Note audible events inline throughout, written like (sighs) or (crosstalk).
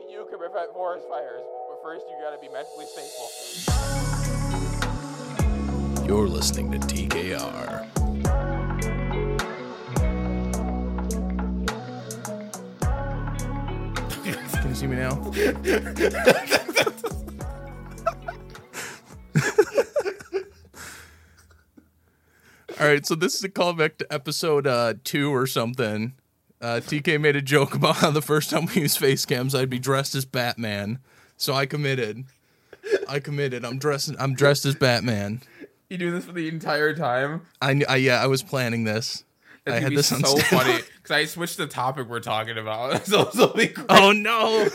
Only you can prevent forest fires, but first you gotta be mentally stable. You're listening to TKR. Can you see me now? All right, so this is a callback to episode uh, two or something. Uh, TK made a joke about how the first time we used face cams, I'd be dressed as Batman. So I committed. I committed. I'm dressed. I'm dressed as Batman. You do this for the entire time. I, I yeah, I was planning this. That's I had this on so standby. funny because I switched the topic we're talking about. (laughs) so be great. Oh no!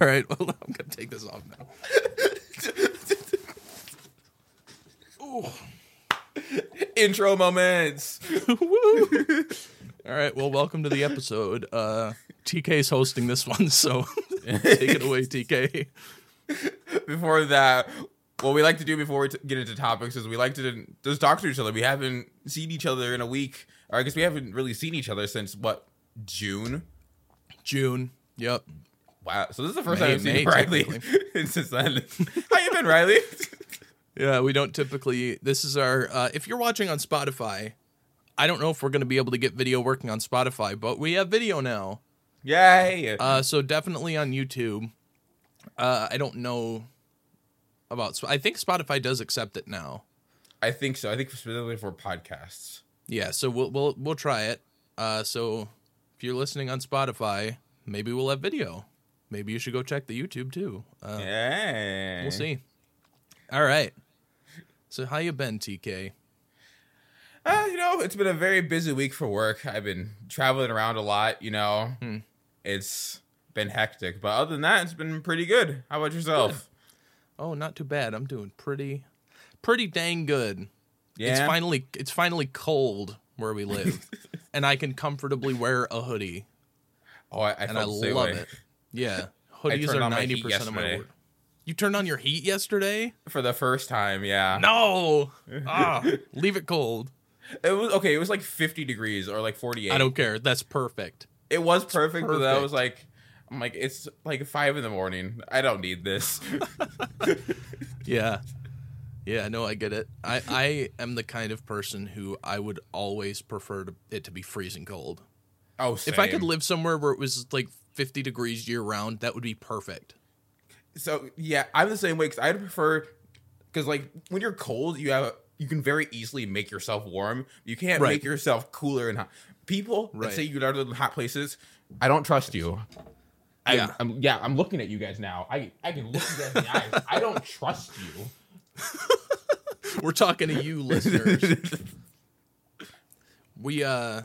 All right, well, I'm gonna take this off now. (laughs) intro moments. (laughs) All right, well, welcome to the episode. Uh, TK's hosting this one, so (laughs) take it away, TK. before that, what we like to do before we t- get into topics is we like to just talk to each other. We haven't seen each other in a week, or I guess we haven't really seen each other since what June. June. Yep. Wow, so this is the first May- time I've seen May, Riley (laughs) since then. How you been, Riley? Yeah, we don't typically. This is our. Uh, if you're watching on Spotify, I don't know if we're gonna be able to get video working on Spotify, but we have video now. Yay! Uh, so definitely on YouTube. Uh, I don't know about. I think Spotify does accept it now. I think so. I think specifically for podcasts. Yeah, so we'll we'll we'll try it. Uh, so if you're listening on Spotify, maybe we'll have video. Maybe you should go check the YouTube too. Uh, Yeah, We'll see. All right. So how you been, TK? Uh, you know, it's been a very busy week for work. I've been traveling around a lot. You know, Hmm. it's been hectic, but other than that, it's been pretty good. How about yourself? Oh, not too bad. I'm doing pretty, pretty dang good. Yeah, It's finally it's finally cold where we live, (laughs) and I can comfortably wear a hoodie, Oh, I, I and I love way. it. Yeah, hoodies are on my heat ninety percent of my work. You turned on your heat yesterday? for the first time. Yeah, No. (laughs) Ah, leave it cold. it was okay. It was like 50 degrees or like 48. I don't care. That's perfect. It was perfect, but that was like, I'm like, it's like five in the morning. I don't need this. (laughs) Yeah. Yeah, no, I get it. I, I am the kind of person who I would always prefer to, it to be freezing cold. oh, If I could live somewhere where it was like 50 degrees year round, that would be perfect. So yeah, I'm the same way because I'd prefer because like when you're cold, you have you can very easily make yourself warm. You can't Right. make yourself cooler and hot. People Right. that say you go to the hot places, I don't trust you. I, Yeah. I'm, yeah, I'm looking at you guys now. I I can look you guys in the eyes. I don't trust you. (laughs) We're talking to you listeners. (laughs) we uh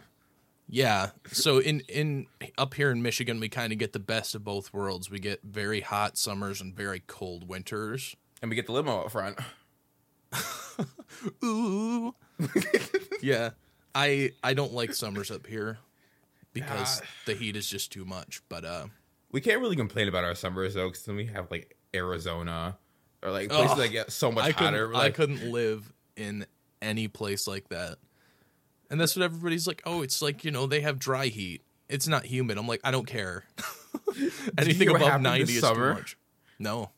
yeah, so in in up here in Michigan we kind of get the best of both worlds. We get very hot summers and very cold winters. and we get the limo up front. (laughs) Ooh. (laughs) yeah. I I don't like summers up here because Ah. the heat is just too much, but uh We can't really complain about our summers though, because then we have like Arizona or like places Ugh. that get so much I couldn't hotter. I couldn't live in any place like that. And that's what everybody's like, "Oh, it's like, you know, they have dry heat. It's not humid." I'm like, "I don't care." (laughs) (laughs) Anything above 90 is summer? too much. No.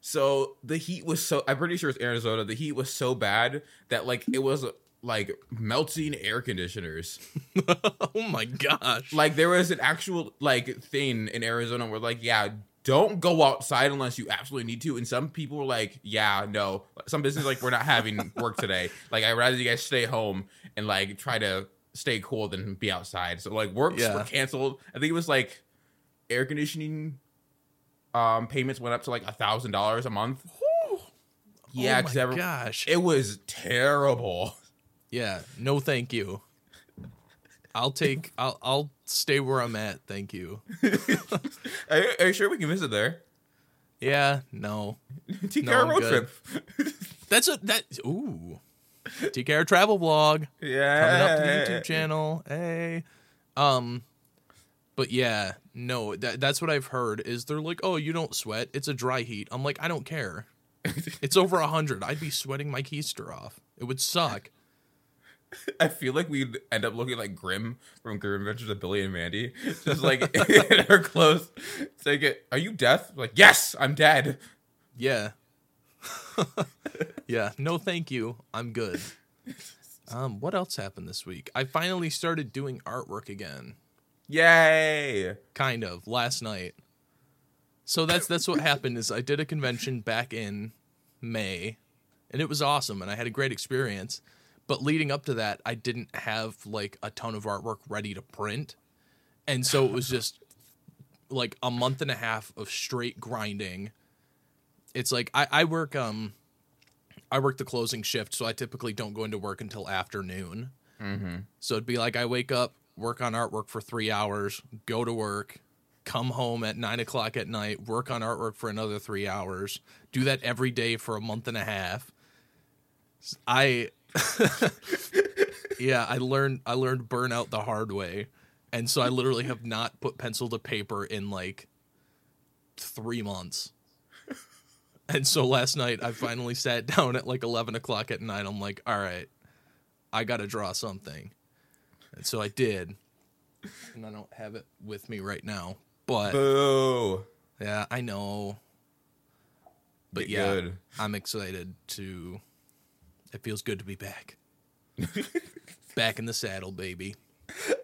So the heat was so I'm pretty sure it's Arizona. The heat was so bad that like it was like melting air conditioners. (laughs) oh my gosh. Like there was an actual like thing in Arizona where like yeah, don't go outside unless you absolutely need to. And some people were like, yeah, no. Some business like we're not having work today. Like I'd rather you guys stay home and like try to stay cool than be outside. So like works Yeah. were canceled. I think it was like air conditioning um payments went up to like a thousand dollars a month. Yeah, oh because my gosh. it was terrible. yeah, no thank you. I'll take (laughs) I'll I'll stay where I'm at, thank you. (laughs) Are, you- are you sure we can visit there? Yeah, no. (laughs) Take No, our road good. trip. That's a that ooh. TKR travel vlog. yeah, coming up to the YouTube channel. Hey. Um but yeah, no, that that's what I've heard is they're like, "Oh, you don't sweat. It's a dry heat." I'm like, "I don't care." (laughs) it's over 100. I'd be sweating my keister off. It would suck. I feel like we'd end up looking like Grim from Grim Adventures of Billy and Mandy, just like (laughs) (laughs) in our clothes. Saying it, are you deaf? Like, yes, I'm dead. Yeah. (laughs) yeah. No, thank you. I'm good. (laughs) Um, what else happened this week? I finally started doing artwork again. Yay! Kind of last night. So that's that's what happened. Is I did a convention back in May, and it was awesome, and I had a great experience. But leading up to that, I didn't have like a ton of artwork ready to print, and so it was just like a month and a half of straight grinding. It's like I, I work um I work the closing shift, so I typically don't go into work until afternoon. Mm-hmm. So it'd be like I wake up, work on artwork for three hours, go to work, come home at nine o'clock at night, work on artwork for another three hours, do that every day for a month and a half. I (laughs) yeah, I learned I learned burnout the hard way. And so I literally have not put pencil to paper in like three months. And so last night I finally sat down at like eleven o'clock at night. I'm like, all right, I gotta draw something. And so I did. And I don't have it with me right now. But Boo! yeah, I know. But Get yeah, good. I'm excited to it feels good to be back. (laughs) back in the saddle, baby.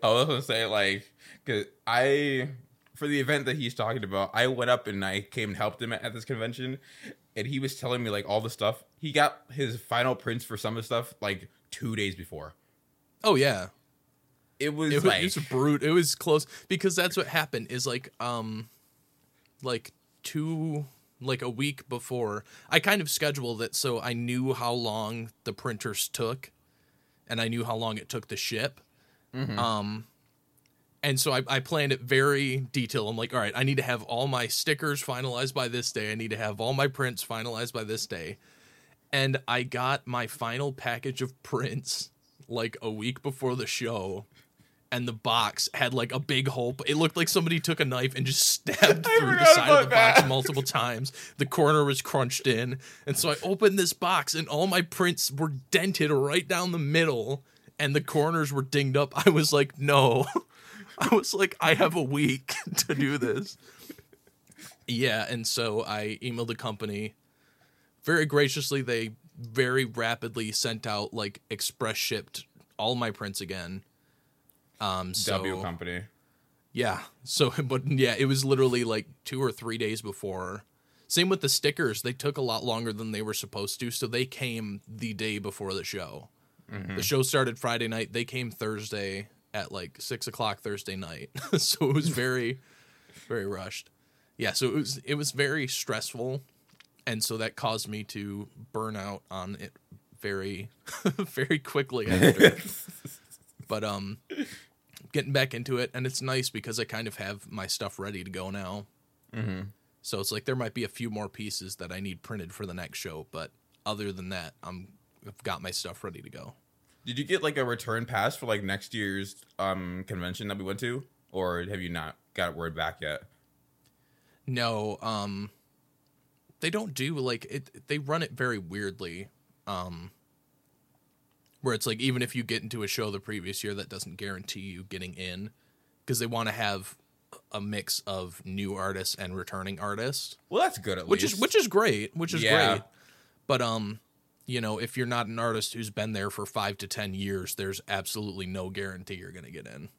I was gonna say like, cause I for the event that he's talking about, I went up and I came and helped him at, at this convention, and he was telling me like all the stuff he got his final prints for some of the stuff like two days before. Oh yeah. It was it was, like it was brute. It was close because that's what happened. Is like um, like two like a week before. I kind of scheduled it so I knew how long the printers took, and I knew how long it took to ship. Um, and so I, I planned it very detailed. I'm like, all right, I need to have all my stickers finalized by this day. I need to have all my prints finalized by this day. And I got my final package of prints like a week before the show. And the box had like a big hole. It looked like somebody took a knife and just (laughs) stabbed through the side of the about box multiple times. The corner was crunched in. And so I opened this box and all my prints were dented right down the middle and the corners were dinged up. I was like, no. (laughs) (laughs) I was like, I have a week (laughs) to do this. Yeah, and so I emailed the company. Very graciously, they very rapidly sent out like express shipped all my prints again. Um, so W company. yeah, so (laughs) but yeah, it was literally like two or three days before. Same with the stickers; they took a lot longer than they were supposed to, so they came the day before the show. The show started Friday night; they came Thursday at like six o'clock Thursday night, (laughs) so it was very, very rushed. Yeah, so it was it was very stressful, and so that caused me to burn out on it very, (laughs) very quickly after. (laughs) but um, getting back into it, and it's nice because I kind of have my stuff ready to go now. Mm-hmm. So it's like there might be a few more pieces that I need printed for the next show, but other than that, I'm I've got my stuff ready to go. Did you get like a return pass for like next year's um convention that we went to, or have you not got word back yet? No, um they don't do like it they run it very weirdly. Um where it's like even if you get into a show the previous year that doesn't guarantee you getting in because they want to have a mix of new artists and returning artists. Well, that's good at which least. is which is great, which is Yeah. great. But um, you know, if you're not an artist who's been there for five to ten years, there's absolutely no guarantee you're gonna get in.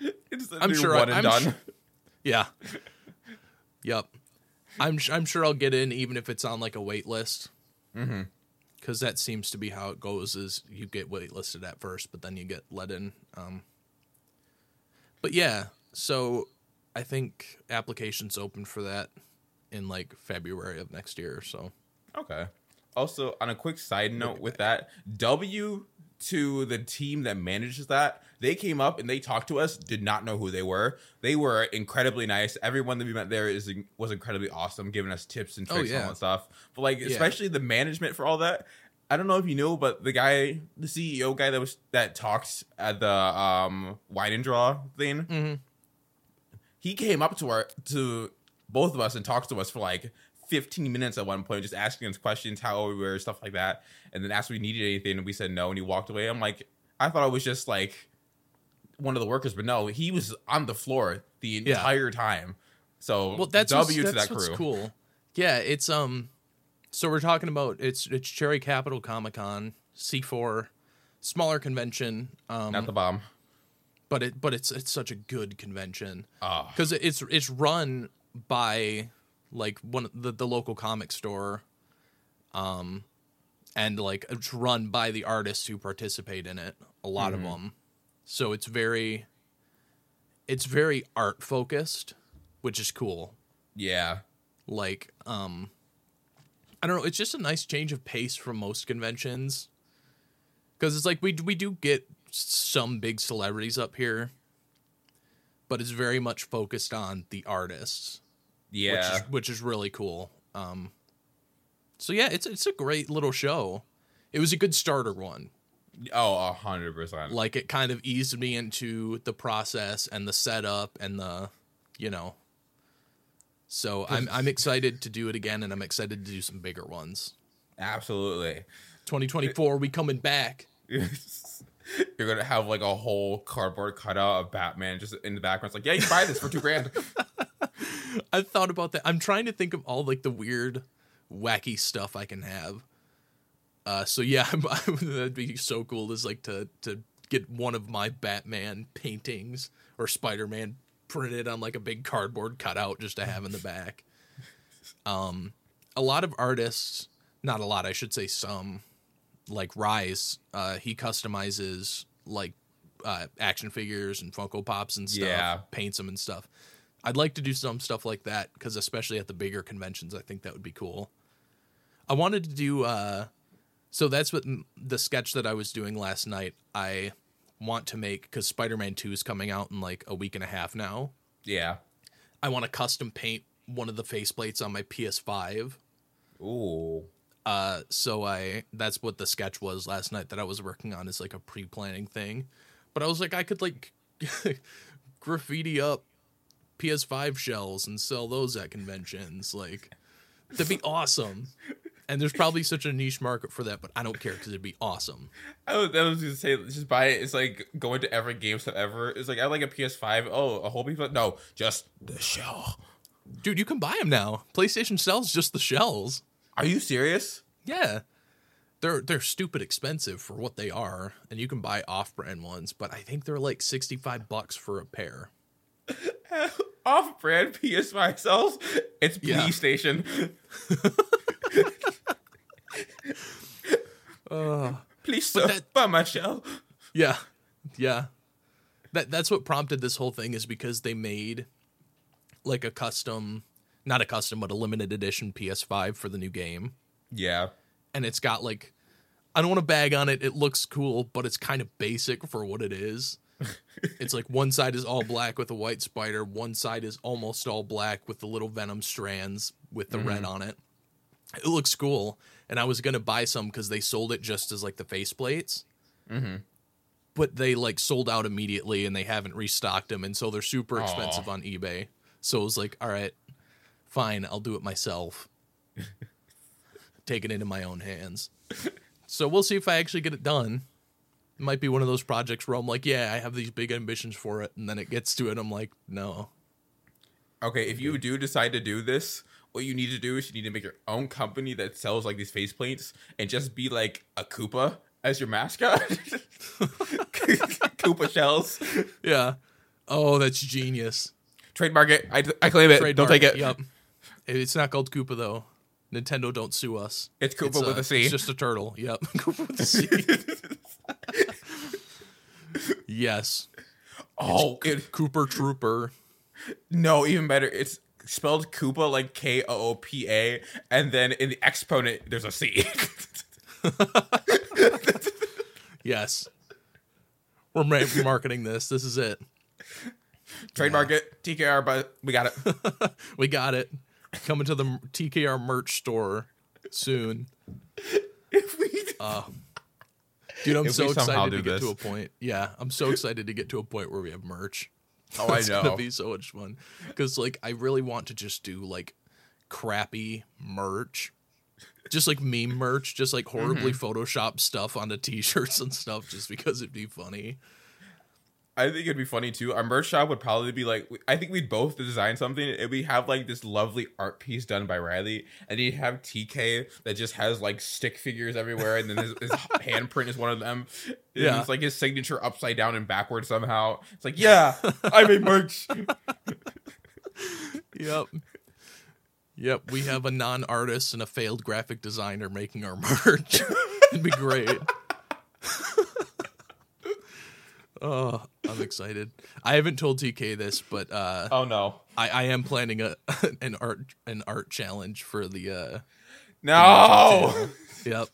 (laughs) It's I'm sure I- one and I'm done. su- (laughs) Yeah. yep. I'm sh- I'm sure I'll get in even if it's on like a wait list. mm-hmm. Because that seems to be how it goes: is you get waitlisted at first, but then you get let in. Um, but yeah, so I think applications open for that in like February of next year. or So Okay. Also, on a quick side note with that, W to the team that manages that, they came up and they talked to us, did not know who they were. They were incredibly nice. Everyone that we met there is was incredibly awesome, giving us tips and Oh, tricks and all that stuff. But like Yeah. especially the management for all that. I don't know if you know, but the guy, the CEO guy that was that talks at the um wine and draw thing, mm-hmm. he came up to our to both of us and talked to us for like 15 minutes at one point, just asking us questions, how we were, stuff like that. And then asked if we needed anything, and we said no, and he walked away. I'm like, I thought I was just like one of the workers, but no, he was on the floor the Yeah. entire time. So Well, that's W to that's that crew. cool. Yeah, it's um. So we're talking about it's it's Cherry Capital Comic Con C4, smaller convention. Um, Not the bomb. but it but it's it's such a good convention Oh, because it's it's run by like one of the the local comic store, um, and like it's run by the artists who participate in it. A lot of them, so it's very, it's very art focused, which is cool. yeah. Like, um, I don't know. It's just a nice change of pace from most conventions, because it's like we we do get some big celebrities up here, but it's very much focused on the artists Yeah. which is which is really cool. Um, so yeah, it's it's a great little show. It was a good starter one. oh, a hundred percent. Like it kind of eased me into the process and the setup and the, you know. So I'm I'm excited to do it again, and I'm excited to do some bigger ones. Absolutely. 2024, we coming back. (laughs) You're gonna have like a whole cardboard cutout of Batman just in the background. It's like, yeah, you can buy this for two grand. (laughs) I thought about that. I'm trying to think of all like the weird, wacky stuff I can have. Uh, so yeah, (laughs) that'd be so cool. Is like to to get one of my Batman paintings or Spider Man printed on like a big cardboard cutout just to have in the back. Um, a lot of artists, not a lot, I should say some, like Rise, uh, he customizes like uh, action figures and Funko Pops and stuff, Yeah. paints them and stuff. I'd like to do some stuff like that because especially at the bigger conventions, I think that would be cool. I wanted to do uh so that's what the sketch that I was doing last night. I want to make because Spider-Man 2 is coming out in like a week and a half now. yeah. I want to custom paint one of the faceplates on my PS5. Ooh. Uh, so I that's what the sketch was last night that I was working on is like a pre-planning thing. But I was like, I could like (laughs) graffiti up PS5 shells and sell those at conventions. Like that'd be awesome. And there's probably such a niche market for that, but I don't care because it'd be awesome. I was, I was gonna say, just buy it. It's like going to every GameStop ever. It's like I like a PS5. Oh, a whole PS5? No, just the shell. Dude, you can buy them now. PlayStation sells just the shells. Are you serious? Yeah. They're they're stupid expensive for what they are, and you can buy off-brand ones, but I think they're like 65 bucks for a pair. (laughs) (laughs) Off-brand PS5 sells. It's Yeah. PlayStation. (laughs) (laughs) Uh, Please sir, that- buy my shell. yeah. Yeah. That that's what prompted this whole thing is because they made like a custom not a custom but a limited edition PS5 for the new game. Yeah. And it's got like I don't want to bag on it. It looks cool, but it's kind of basic for what it is. It's like one side is all black with a white spider, one side is almost all black with the little venom strands with the red on it. It looks cool, and I was gonna buy some because they sold it just as like the faceplates. Mm-hmm. But they like sold out immediately, and they haven't restocked them, and so they're super expensive Aw. on eBay. So it was like, all right, fine, I'll do it myself. (laughs) Take it into my own hands. So we'll see if I actually get it done. It might be one of those projects where I'm like, yeah, I have these big ambitions for it, and then it gets to it, I'm like, no. Okay, if you do decide to do this, what you need to do is you need to make your own company that sells like these faceplates and just be like a Koopa as your mascot. (laughs) Koopa shells. Yeah. Oh, that's genius. Trademark it. I, I claim it. Don't take it. Yep. It's not called Koopa though. Nintendo don't sue us. It's Koopa with a uh, C. It's just a turtle. Yep. (laughs) Koopa with a C. (laughs) yes. oh, it, Cooper Trooper. no, even better. It's spelled Koopa like K O O P A, and then in the exponent there's a C. (laughs) Yes. We're ma- marketing this. This is it. Trademark it. TKR, but we got it. We got it. Coming to the TKR merch store soon. if we, uh, Dude, I'm If so excited to do get to a point. Yeah, I'm so excited to get to a point where we have merch. oh, I (laughs) It's know. gonna be so much fun because like I really want to just do like crappy merch just like meme merch, just like horribly Photoshop stuff onto (laughs) t-shirts and stuff, just because it'd be funny. I think it'd be funny too. Our merch shop would probably be like, I think we'd both design something. And we have like this lovely art piece done by Riley, and you have TK that just has like stick figures everywhere, and then his, his (laughs) handprint is one of them. And Yeah. it's like his signature upside down and backward somehow. It's like, yeah, I made merch. (laughs) Yep. Yep, we have a non-artist and a failed graphic designer making our merch. (laughs) It'd be great. Oh, I'm excited. I haven't told TK this, but uh, oh no, I, I am planning a (laughs) an art an art challenge for the uh no. yep.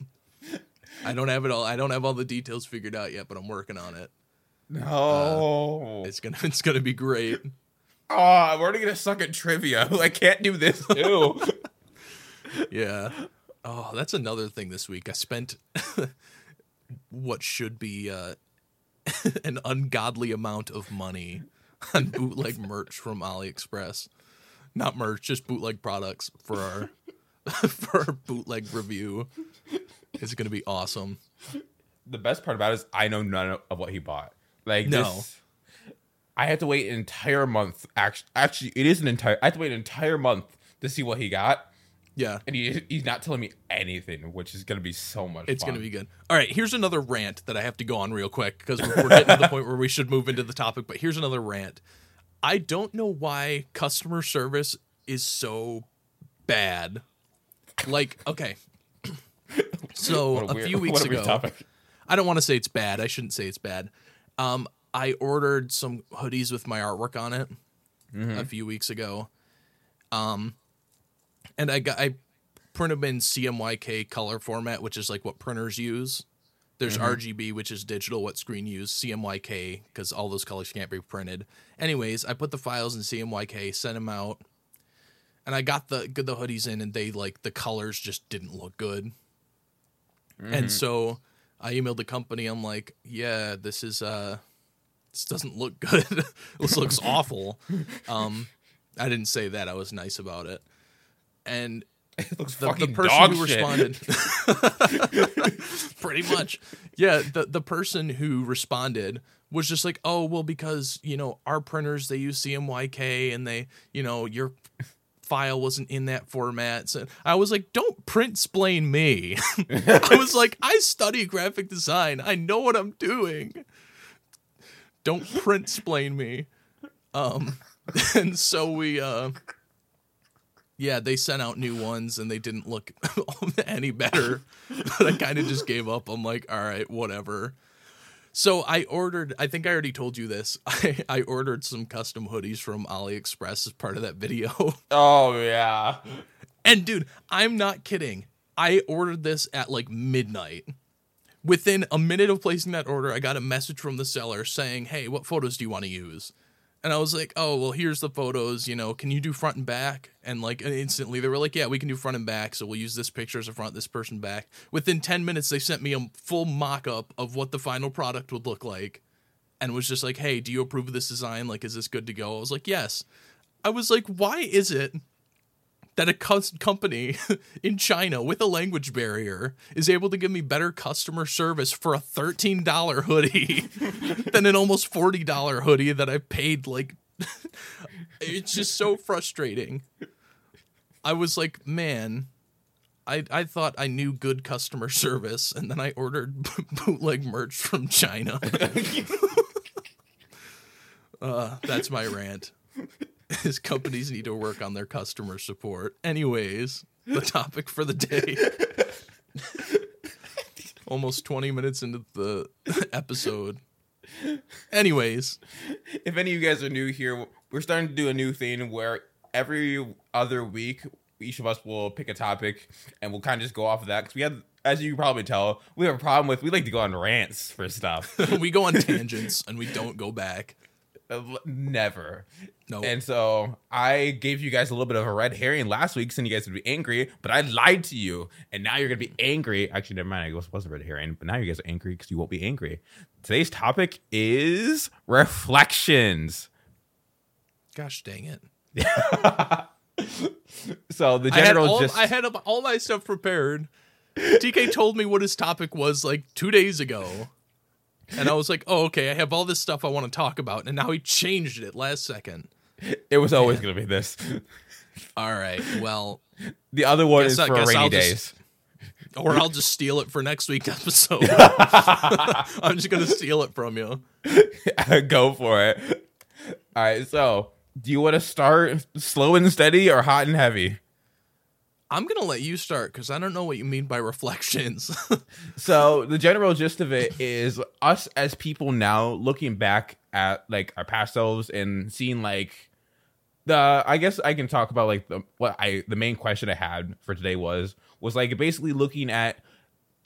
I don't have it all I don't have all the details figured out yet, but I'm working on it. No. It's gonna (laughs) it's gonna be great. oh, I'm already gonna suck at trivia. (laughs) I can't do this too. Yeah. Oh, that's another thing this week. I spent what should be uh, (laughs) an ungodly amount of money on bootleg merch from AliExpress. Not merch, just bootleg products for our (laughs) for our bootleg review. It's gonna be awesome. the best part about it is I know none of what he bought. Like No. this, I had to wait an entire month. Actually, actually, it is an entire. I had to wait an entire month to see what he got, Yeah. and he he's not telling me anything, which is gonna be so much. It's going to be good. All right, here's another rant that I have to go on real quick because we're, we're getting to the point where we should move into the topic. But here's another rant. I don't know why customer service is so bad. Like, okay. (laughs) So a weird- few weeks a ago, topic. I don't want to say it's bad. I shouldn't say it's bad. Um, I ordered some hoodies with my artwork on it a few weeks ago. Um, and I got I printed them in CMYK color format, which is like what printers use. There's RGB, which is digital, what screen use, CMYK, because all those colors can't be printed. Anyways, I put the files in CMYK, sent them out, and I got the good the hoodies in, and they like the colors just didn't look good. And so I emailed the company. I'm like, yeah, this is uh, this doesn't look (laughs) good. this looks (laughs) awful. Um, I didn't say that. I was nice about it. And (laughs) It looks the, the person dog who shit. responded (laughs) (laughs) pretty much. Yeah the, the person who responded was just like oh well because you know our printers they use cmyk and they you know your file wasn't in that format. So i was like don't print splain me. I was like i study graphic design. I know what i'm doing. Don't print splain me. Um and so we uh yeah, they sent out new ones and they didn't look (laughs) any better. But I kind of just gave up. I'm like, all right, whatever. So I ordered, I think I already told you this. (laughs) I, I ordered some custom hoodies from AliExpress as part of that video. (laughs) Oh yeah. And dude, I'm not kidding. I ordered this at like midnight. Within a minute of placing that order, I got a message from the seller saying, Hey, what photos do you want to use? And I was like, Oh, well, here's the photos. You know, can you do front and back? And like instantly they were like, Yeah, we can do front and back. So we'll use this picture as a front, this person back. Within 10 minutes, they sent me a full mock up of what the final product would look like and was just like, Hey, do you approve of this design? Like, is this good to go? I was like, Yes. I was like, Why is it that a company (laughs) in China with a language barrier is able to give me better customer service for a $13 hoodie (laughs) than an almost $40 hoodie that I paid like (laughs) it's just so frustrating. I was like, man, I I thought I knew good customer service and then I ordered bootleg merch from China. uh, that's my rant is companies need to work on their customer support. Anyways, the topic for the day. Almost 20 minutes into the episode. Anyways, if any of you guys are new here, we're starting to do a new thing where every other week, each of us will pick a topic and we'll kind of just go off of that because we have, as you probably tell, we have a problem with we like to go on rants for stuff. (laughs) we go on (laughs) tangents and we don't go back. Uh, Never. No. And so I gave you guys a little bit of a red herring last week, saying you guys would be angry, but I lied to you, and now you're gonna be angry. Actually, never mind. I guess it was a red herring, but now you guys are angry because you won't be angry. Today's topic is reflections. Gosh dang it. (laughs) So the I general all, just I had all my stuff prepared. TK told me what his topic was like two days ago. And I was like, oh, okay, I have all this stuff I want to talk about. And now he changed it last second. it was always gonna be this. All right, well, The other one is I- for rainy I'll days. just- (laughs) or I'll just steal it for next week's episode. (laughs) I'm just going to steal it from you. (laughs) Go for it. All right. So, do you want to start slow and steady or hot and heavy? I'm to let you start because I don't know what you mean by reflections. (laughs) So the general gist of it is us as people now looking back at like our past selves and seeing like the I guess I can talk about like the what I the main question I had for today was was like basically looking at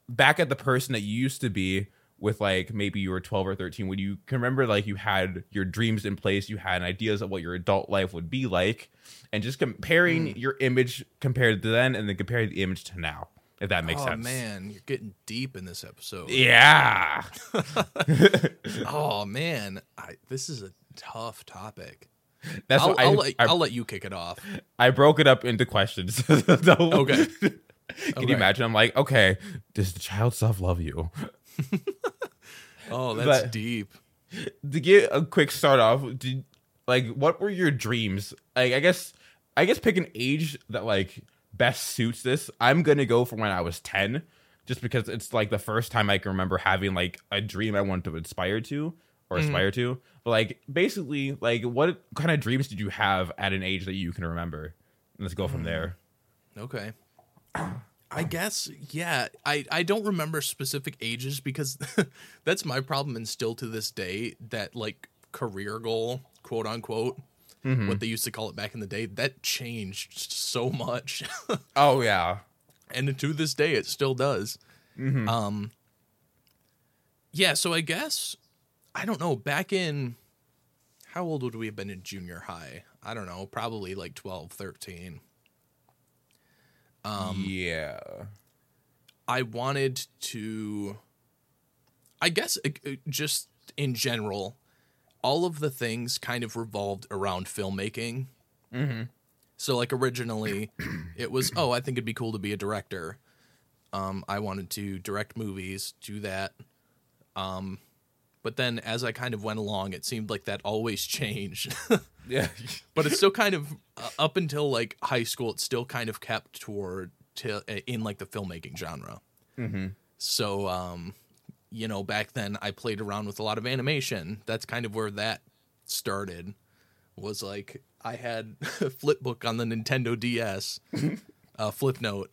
back at the person that you used to be with like maybe you were 12 or 13 when you can remember like you had your dreams in place you had ideas of what your adult life would be like and just comparing mm. your image compared to then and then comparing the image to now if that makes sense. oh, sense man, you're getting deep in this episode. yeah (laughs) (laughs) Oh, man. I, this is a tough topic. That's I'll, what I, I'll, let, I, I'll let you kick it off. I broke it up into questions. (laughs) Okay. Can Okay. you imagine? I'm like, okay, does the child self love you? (laughs) Oh, that's But- deep. To get a quick start off, did like what were your dreams? Like, I guess, I guess pick an age that like best suits this. I'm gonna go for when I was ten, just because it's like the first time I can remember having like a dream I wanted to aspire to or mm-hmm. aspire to. But like, basically, like, what kind of dreams did you have at an age that you can remember? Let's go from mm. there. Okay. (clears throat) I guess, yeah. I, I don't remember specific ages because (laughs) that's my problem and still to this day, that like career goal, quote unquote, what they used to call it back in the day, that changed so much. (laughs) Oh yeah. and to this day it still does. Um Yeah, so I guess I don't know, back in how old would we have been in junior high? I don't know, probably like 12, 13. Um, yeah. I wanted to, I guess, uh, uh, just in general, all of the things kind of revolved around filmmaking. Mm-hmm. So, like, originally, (clears throat) it was, oh, I think it'd be cool to be a director. Um, I wanted to direct movies, do that. Um, but then as I kind of went along, it seemed like that always (laughs) changed. (laughs) Yeah. (laughs) but it's still kind of uh, up until like high school it's still kind of kept toward to uh, in like the filmmaking genre. So um you know back then i played around with a lot of animation. That's kind of where that started. Was like i had a flip book on the nintendo ds uh, Flipnote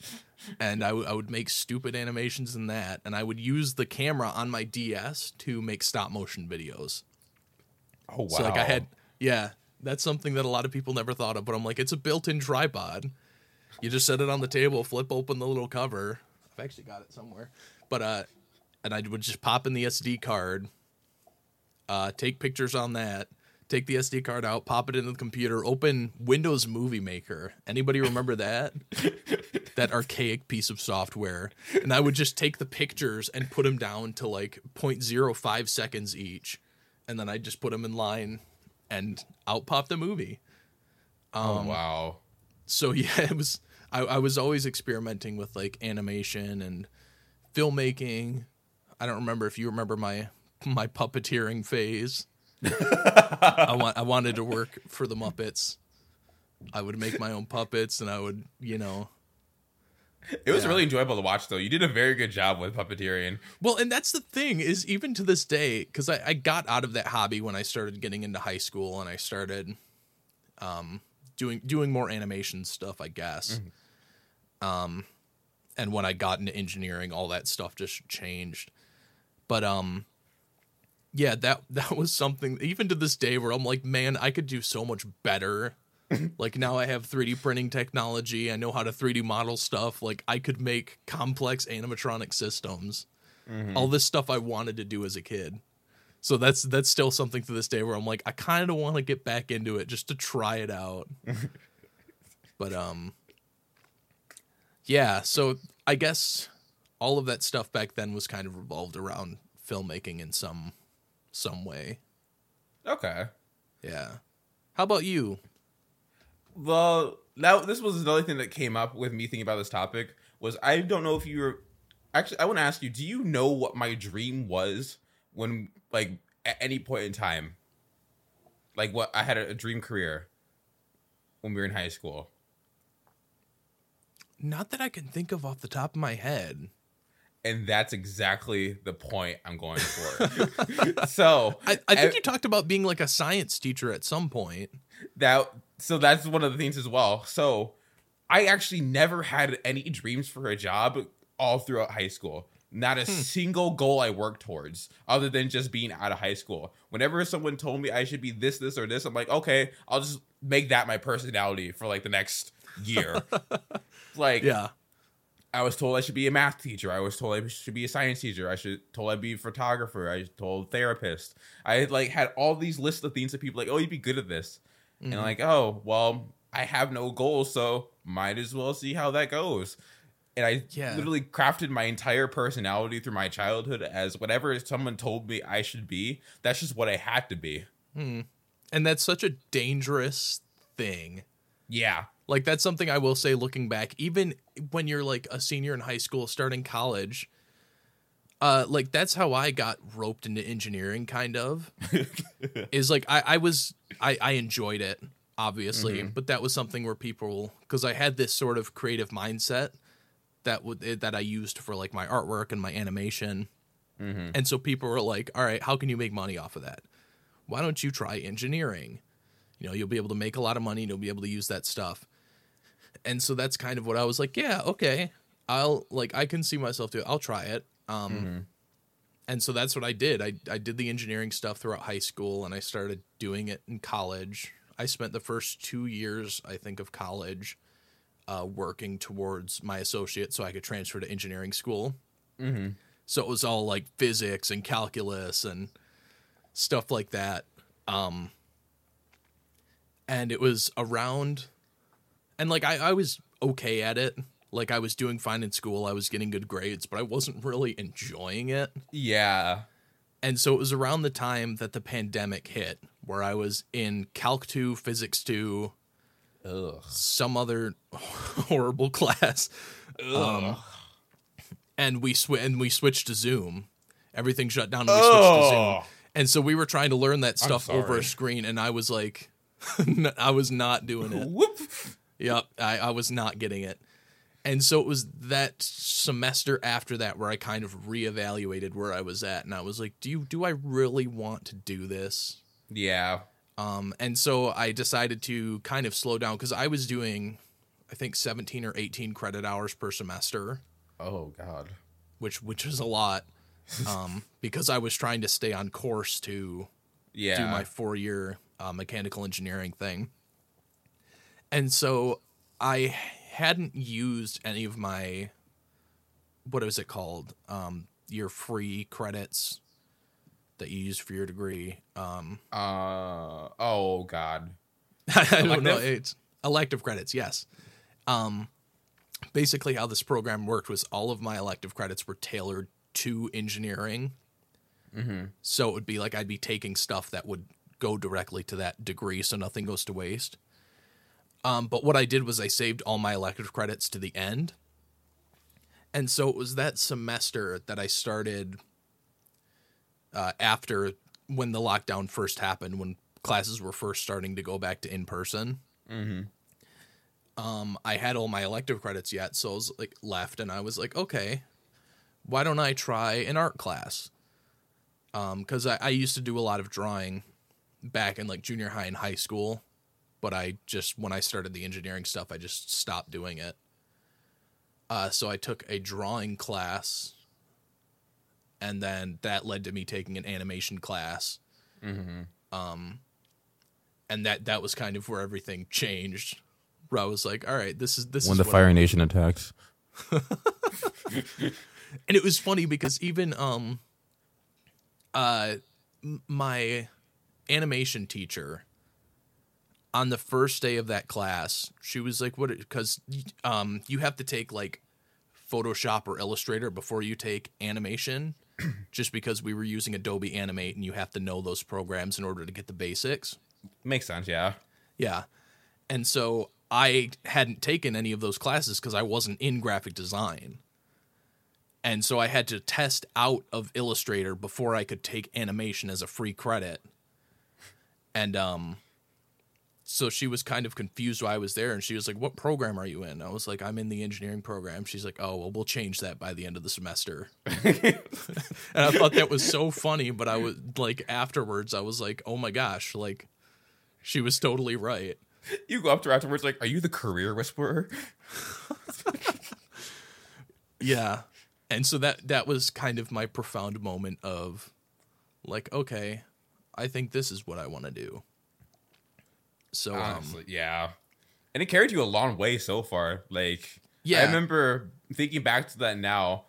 and I, w- I would make stupid animations in that and i would use the camera on my ds to make stop motion videos Oh wow. so like I had yeah, that's something that a lot of people never thought of, but I'm like, it's a built-in tripod. You just set it on the table, flip open the little cover. I've actually got it somewhere. But uh and I would just pop in the SD card, uh, take pictures on that, take the SD card out, pop it into the computer, open Windows Movie Maker. Anybody remember that? (laughs) that archaic piece of software. And I would just take the pictures and put them down to like 0.05 seconds each. And then I'd just put them in line and out popped the movie. oh um, wow. So (laughs) yeah, it was I, I was always experimenting with like animation and filmmaking. I don't remember if you remember my my puppeteering phase. I want I wanted to work for the Muppets. I would make my own puppets and I would, you know. It was Yeah. really enjoyable to watch though. You did a very good job with puppeteering. Well, and that's the thing is even to this day, because I, I got out of that hobby when I started getting into high school and I started um, doing doing more animation stuff, I guess. Um, and when I got into engineering, all that stuff just changed. But um, yeah, that that was something even to this day where I'm like, man, I could do so much better. (laughs) like now I have 3D printing technology. I know how to 3D model stuff. Like I could make complex animatronic systems. All this stuff I wanted to do as a kid. So that's that's still something to this day where I'm like, I kind of want to get back into it just to try it out. (laughs) but um yeah, so I guess all of that stuff back then was kind of revolved around filmmaking in some some way. Okay. Yeah. How about you? Well, now this was another thing that came up with me thinking about this topic was I don't know if you were actually I want to ask you, do you know what my dream was when like at any point in time? Like what I had a, a dream career when we were in high school. Not that I can think of off the top of my head. And that's exactly the point I'm going for. (laughs) so I, I think I- you talked about being like a science teacher at some point. that so that's one of the things as well. So I actually never had any dreams for a job all throughout high school. Not a hmm. single goal I worked towards other than just being out of high school. Whenever someone told me I should be this, this, or this, I'm like, okay, I'll just make that my personality for like the next year. (laughs) like, Yeah. I was told I should be a math teacher. I was told I should be a science teacher. I should told I'd be a photographer. I told therapist. I like had all these lists of things that people like, oh, you'd be good at this. And I'm like, oh, well, I have no goals, so might as well see how that goes. And I Yeah. literally crafted my entire personality through my childhood as whatever someone told me I should be. That's just what I had to be. Hmm. And that's such a dangerous thing. Yeah. Like that's something I will say looking back, even when you're like a senior in high school, starting college. Uh, like that's how I got roped into engineering, kind of. (laughs) is like I, I was I, I enjoyed it, obviously, mm-hmm. but that was something where people because I had this sort of creative mindset that would eh, that I used for like my artwork and my animation. Mm-hmm. And so people were like, "All right, how can you make money off of that? Why don't you try engineering? You know, you'll be able to make a lot of money and you'll be able to use that stuff." And so that's kind of what I was like, "Yeah, okay, I'll like I can see myself do it. I'll try it." Um, and so that's what I did. I I did the engineering stuff throughout high school, and I started doing it in college. I spent the first two years, I think, of college uh, working towards my associate, so I could transfer to engineering school. Mm-hmm. So it was all like physics and calculus and stuff like that. Um, and it was around, and like I, I was okay at it. Like I was doing fine in school, I was getting good grades, but I wasn't really enjoying it. Yeah. And so it was around the time that the pandemic hit, where I was in Calc 2, Physics 2, Ugh. some other (laughs) horrible class. Um, and we sw- and we switched to Zoom. Everything shut down and we switched to Zoom. Oh. And so we were trying to learn that stuff over a screen and I was like (laughs) I was not doing it. Whoop. Yep, I, I was not getting it. And so it was that semester after that where I kind of reevaluated where I was at and I was like, do you do I really want to do this? Yeah. Um, and so I decided to kind of slow down because I was doing, I think, 17 or 18 credit hours per semester, Oh God. which which is a lot, (laughs) um, because I was trying to stay on course to Yeah. do my four year uh, mechanical engineering thing. And so I hadn't used any of my, what is it called? Um, your free credits that you use for your degree. Um, Uh oh God. (laughs) I don't know. It's elective credits, yes. Um, basically, how this program worked was all of my elective credits were tailored to engineering. So it would be like I'd be taking stuff that would go directly to that degree, so nothing goes to waste. Um, but what I did was I saved all my elective credits to the end. And so it was that semester that I started uh, after when the lockdown first happened, when classes were first starting to go back to in person. Um, I had all my elective credits yet, so I was like left, and I was like, okay, why don't I try an art class? Um, because I, I used to do a lot of drawing back in like junior high and high school, but I just when I started the engineering stuff, I just stopped doing it. Uh, so I took a drawing class, and then that led to me taking an animation class. Um, and that that was kind of where everything changed. Where I was like, all right, this is this When is the what Fire Nation attacks. (laughs) and it was funny because even um uh my animation teacher on the first day of that class she was like what because um you have to take like photoshop or illustrator before you take animation (clears throat) just because we were using adobe animate and you have to know those programs in order to get the basics Makes sense. Yeah. yeah. And so I hadn't taken any of those classes because I wasn't in graphic design. And so I had to test out of Illustrator before I could take animation as a free credit. And um so she was kind of confused why I was there and she was like, "What program are you in?" I was like, "I'm in the engineering program." She's like, "Oh, well, we'll change that by the end of the semester." (laughs) and I thought that was so funny, but I was like afterwards I was like, "Oh my gosh, like she was totally right." You go up to her afterwards, like, "Are you the career whisperer?" Yeah. And so that that was kind of my profound moment of like, okay, I think this is what I want to do. So um yeah. And it carried you a long way so far. Like, Yeah. I remember thinking back to that now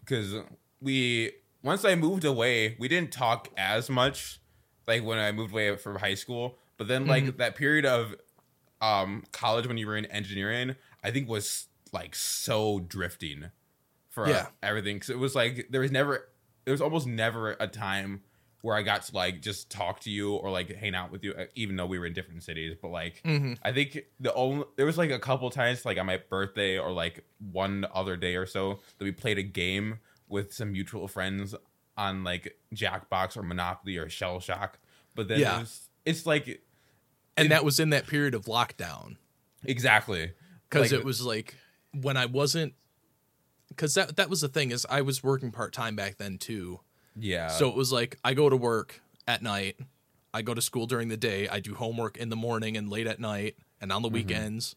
because we, once I moved away, we didn't talk as much like when I moved away from high school. But then, like, Mm-hmm. that period of um, college when you were in engineering, I think was like so drifting for Yeah. everything. Cause it was like, there was never, there was almost never a time where I got to like just talk to you or like hang out with you, uh, even though we were in different cities. But like, Mhm. I think the only there was like a couple times like on my birthday or like one other day or so that we played a game with some mutual friends on like Jackbox or Monopoly or Shell Shock. But then Yeah. it was, it's like and that was in that period of lockdown exactly cuz Like, it was like when I wasn't cuz that that was the thing is I was working part-time back then too. Yeah. So it was like I go to work at night, I go to school during the day, I do homework in the morning and late at night and on the weekends.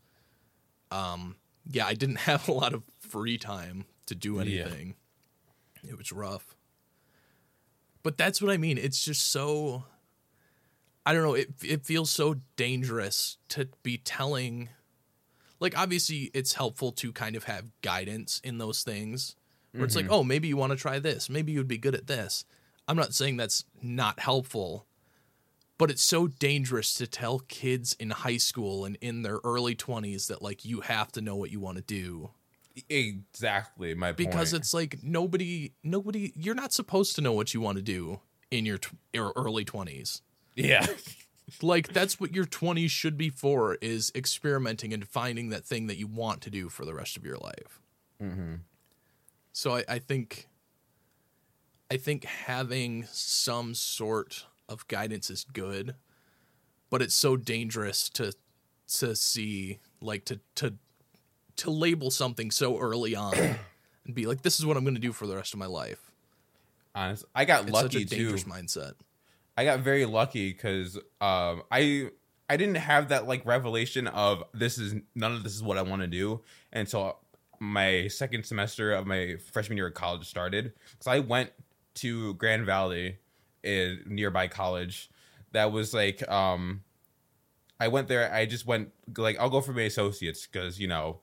Um yeah, I didn't (laughs) have a lot of free time to do Yeah. anything. It was rough. But that's what I mean. It's just so I don't know, it it feels so dangerous to be telling like obviously it's helpful to kind of have guidance in those things where it's like, mm-hmm. oh, maybe you want to try this. Maybe you'd be good at this. I'm not saying that's not helpful, but it's so dangerous to tell kids in high school and in their early 20s that like you have to know what you want to do exactly my because point. it's like nobody nobody you're not supposed to know what you want to do in your, tw- your early 20s. yeah. (laughs) Like that's what your 20s should be for is experimenting and finding that thing that you want to do for the rest of your life. Mm-hmm. So I, I think I think having some sort of guidance is good, but it's so dangerous to to see like to to to label something so early on (clears throat) and be like, this is what I'm gonna do for the rest of my life. Honest, I got It's lucky too. mindset. I got very lucky because um, I I didn't have that like revelation of this is none of this is what I want to do until my second semester of my freshman year of college started. Because I went to Grand Valley, in nearby college. That was like um, I went there. I just went like I'll go for my associates because you know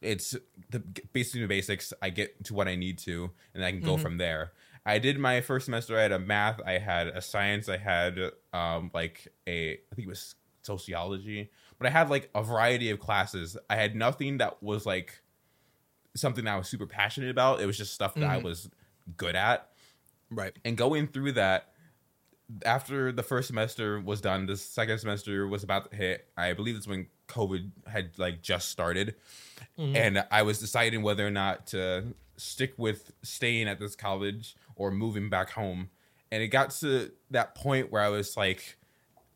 it's the basically the basics. I get to what I need to, and I can go from there. I did my first semester. I had a math. I had a science. I had um like a I think it was sociology, but I had like a variety of classes. I had nothing that was like something that I was super passionate about. It was just stuff that I mm-hmm. was good at. Right. And going through that, after the first semester was done, the second semester was about to hit. I believe it's when COVID had like just started, mm-hmm. and I was deciding whether or not to stick with staying at this college or moving back home. And it got to that point where I was like,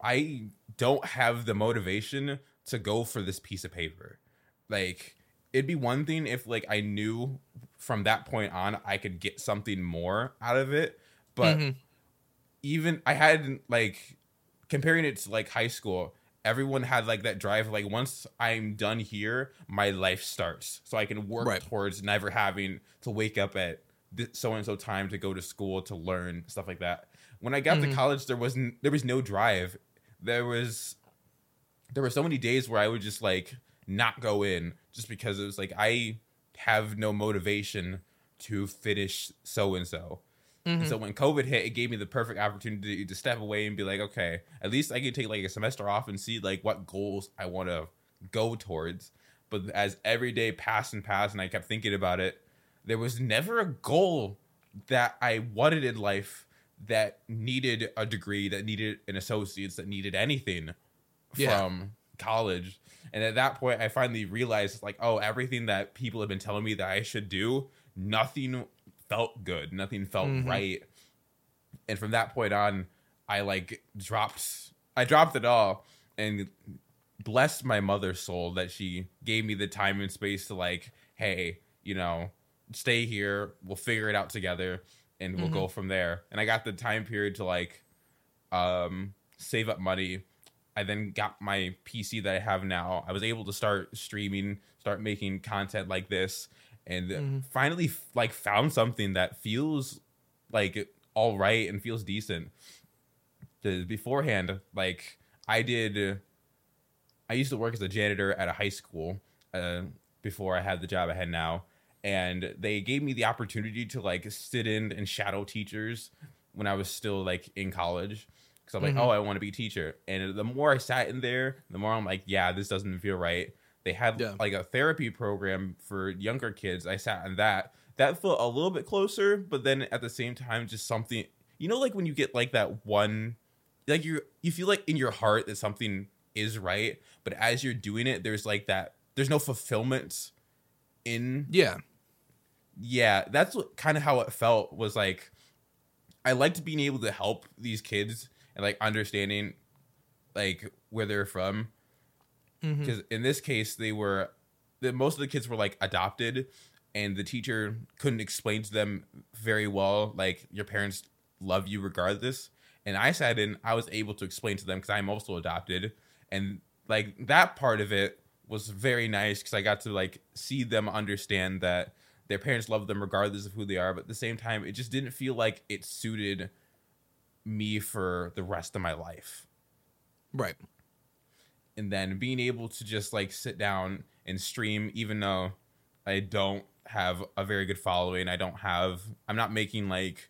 I don't have the motivation to go for this piece of paper. Like, it'd be one thing if like I knew from that point on I could get something more out of it, but even I had like comparing it to like high school, everyone had like that drive like once I'm done here, my life starts. So I can work Right. towards never having to wake up at so and so time to go to school to learn stuff like that. When I got Mm-hmm. to college there wasn't there was no drive. There was there were so many days where I would just like not go in just because it was like I have no motivation to finish so and so. So when COVID hit, it gave me the perfect opportunity to step away and be like, okay, at least I can take like a semester off and see like what goals I want to go towards. But as every day passed and passed, and I kept thinking about it, there was never a goal that I wanted in life that needed a degree, that needed an associate's, that needed anything Yeah. from college. And at that point, I finally realized, like, oh, everything that people have been telling me that I should do, nothing felt good. Nothing felt Mhm. right. And from that point on, I like dropped, I dropped it all and blessed my mother's soul that she gave me the time and space to, like, hey, you know, stay here. We'll figure it out together and we'll Mhm. go from there. And I got the time period to, like, um, save up money. I then got my PC that I have now. I was able to start streaming, start making content like this, and Mhm. finally like found something that feels like all right and feels decent. beforehand, like I did, I used to work as a janitor at a high school uh, before I had the job I had now, and they gave me the opportunity to like sit in and shadow teachers when I was still like in college because I'm like, Mhm. oh, I want to be a teacher. And the more I sat in there, the more I'm like, yeah, this doesn't feel right. They had Yeah. like a therapy program for younger kids. I sat in that. That felt a little bit closer, but then at the same time, just something. You know, like when you get like that one, like you you feel like in your heart that something is right, but as you're doing it, there's like that. There's no fulfillment in Yeah. yeah, that's what kind of how it felt was like I liked being able to help these kids and like understanding like where they're from. Mm-hmm. Because in this case they were the most of the kids were like adopted and the teacher couldn't explain to them very well like your parents love you regardless. And i sat in i was able to explain to them because i'm also adopted. And like that part of it was very nice because i got to like see them understand that their parents love them regardless of who they are. But at the same time it just didn't feel like it suited me for the rest of my life Right. and then being able to just like sit down and stream even though i don't have a very good following i don't have i'm not making like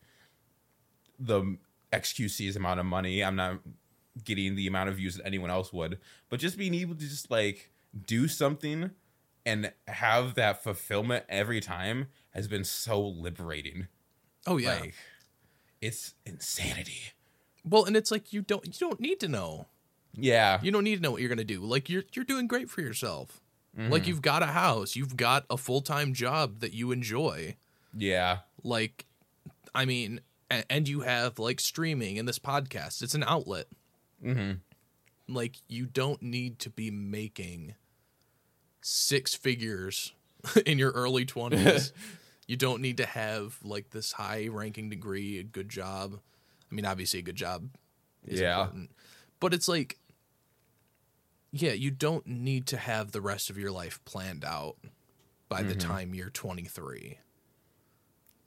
the xqc's amount of money i'm not getting the amount of views that anyone else would but just being able to just like do something and have that fulfillment every time has been so liberating Oh yeah. like it's insanity well, and it's like you don't you don't need to know. yeah You don't need to know what you're gonna do. Like you're you're doing great for yourself. Mm-hmm. Like you've got a house, you've got a full time job that you enjoy. yeah Like, I mean, and, and you have like streaming and this podcast. It's an outlet. mm-hmm. Like you don't need to be making six figures (laughs) in your early twenties. (laughs) you don't need to have like this high ranking degree, a good job. I mean, obviously, a good job is Yeah. important, but it's like, yeah, you don't need to have the rest of your life planned out by the mm-hmm. time you're 23.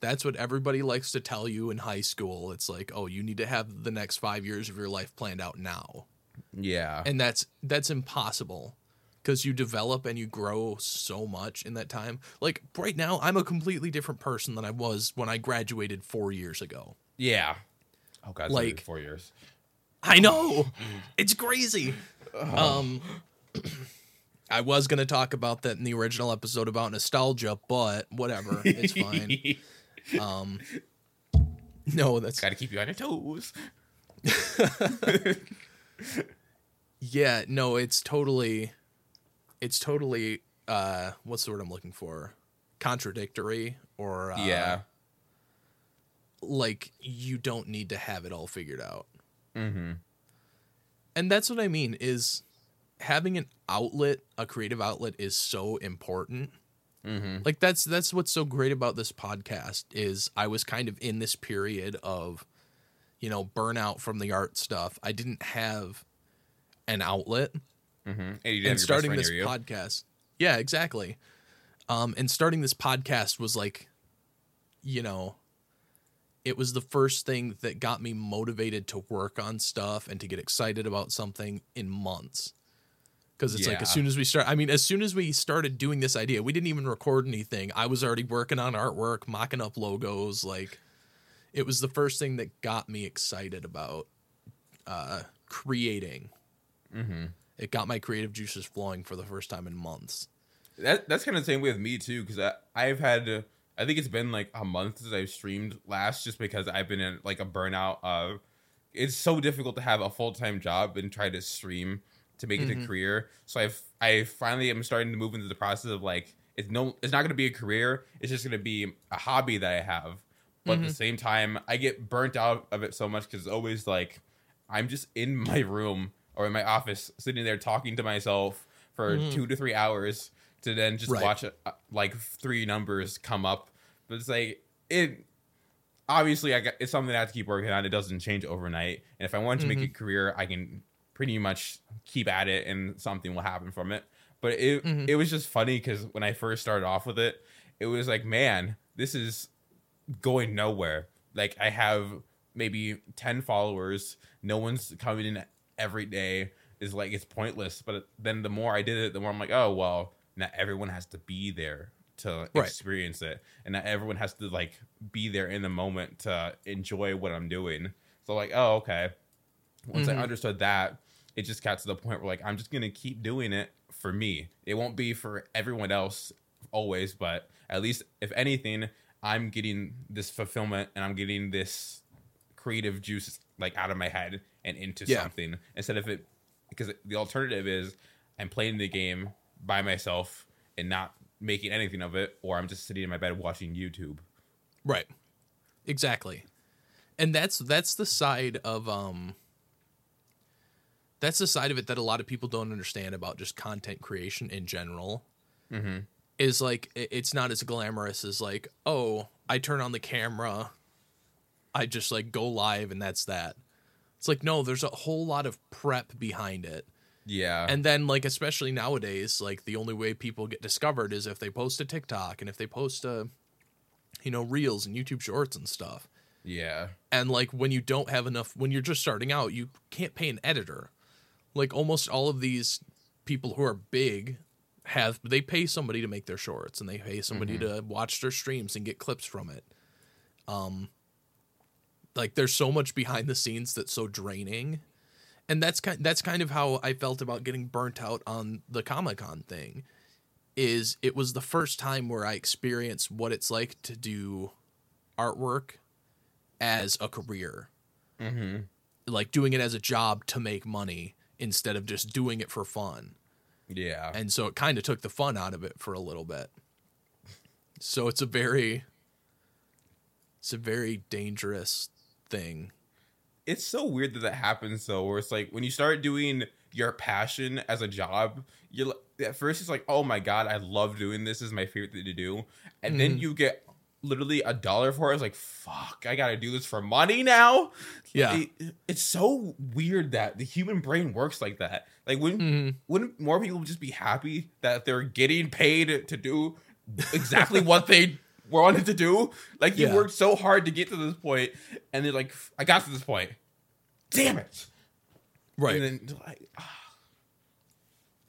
That's what everybody likes to tell you in high school. It's like, oh, you need to have the next five years of your life planned out now yeah and that's that's impossible because you develop and you grow so much in that time like right now i'm a completely different person than i was when i graduated four years ago Yeah. Oh god, Like- four years. i know it's crazy um i was going to talk about that in the original episode about nostalgia but whatever it's fine (laughs) um no that's Got to keep you on your toes. (laughs) Yeah, no, it's totally it's totally uh what's the word I'm looking for? Contradictory or uh, yeah. like you don't need to have it all figured out. Mm-hmm. And that's what I mean is having an outlet, a creative outlet is so important. Mm-hmm. Like that's that's what's so great about this podcast is I was kind of in this period of you know, burnout from the art stuff. I didn't have an outlet Mm-hmm. And, you and starting this podcast yeah exactly. Um and starting this podcast was like you know it was the first thing that got me motivated to work on stuff and to get excited about something in months. Because it's like as soon as we start i mean as soon as we started doing this idea we didn't even record anything. I was already working on artwork mocking up logos like it was the first thing that got me excited about uh creating. Mm-hmm. It got my creative juices flowing for the first time in months. That that's kind of the same way with me too, because I've had. uh, I think it's been like a month since I've streamed last, just because I've been in like a burnout of. It's so difficult to have a full time job and try to stream to make it a career. So I've I finally am starting to move into the process of like it's no it's not going to be a career. It's just going to be a hobby that I have. But at the same time, I get burnt out of it so much because it's always like I'm just in (laughs) my room or in my office, sitting there talking to myself for mm-hmm. two to three hours to then just Right. watch uh, like three numbers come up. But it's like it. Obviously, I got, it's something I have to keep working on. It doesn't change overnight, and if I want to make a mm-hmm. career, I can pretty much keep at it, and something will happen from it. But it mm-hmm. it was just funny because when I first started off with it, it was like, man, this is going nowhere. Like I have maybe 10 followers, no one's coming in every day is like it's pointless. But then the more I did it, the more I'm like, oh well, not everyone has to be there to Right. experience it. And not everyone has to like be there in the moment to enjoy what I'm doing. So like, oh okay. Once I mm-hmm. understood that, it just got to the point where like I'm just gonna keep doing it for me. It won't be for everyone else always, but at least if anything, I'm getting this fulfillment and I'm getting this creative juice like out of my head and into Yeah. something instead of it because the alternative is I'm playing the game by myself and not making anything of it, or I'm just sitting in my bed watching YouTube. Right. Exactly. And that's that's the side of um that's the side of it that a lot of people don't understand about just content creation in general. Mm-hmm. Is like it's not as glamorous as like, oh, I turn on the camera, I just like go live and that's that. It's like no, there's a whole lot of prep behind it. Yeah, And then like especially nowadays, like the only way people get discovered is if they post a TikTok and if they post a you know, reels and YouTube shorts and stuff. yeah, And like when you don't have enough when you're just starting out, you can't pay an editor. Like almost all of these people who are big have they pay somebody to make their shorts and they pay somebody to watch their streams and get clips from it. Um like there's so much behind the scenes that's so draining. And that's kind that's kind of how I felt about getting burnt out on the Comic-Con thing. Is it was the first time where I experienced what it's like to do artwork as a career. mm-hmm. Like doing it as a job to make money instead of just doing it for fun. yeah. And so it kind of took the fun out of it for a little bit. So it's a very it's a very dangerous thing. it's so weird that that happens though where it's like when you start doing your passion as a job you're at first it's like oh my god i love doing this, this is my favorite thing to do. And then mm-hmm. you get literally a dollar for it. It's like fuck i gotta do this for money now? Yeah. It- it's so weird that the human brain works like that. Like wouldn't mm-hmm. wouldn't more people just be happy that they're getting paid to do exactly what they wanted to do like you Yeah. worked so hard to get to this point and they're like i got to this point damn it Right. and then like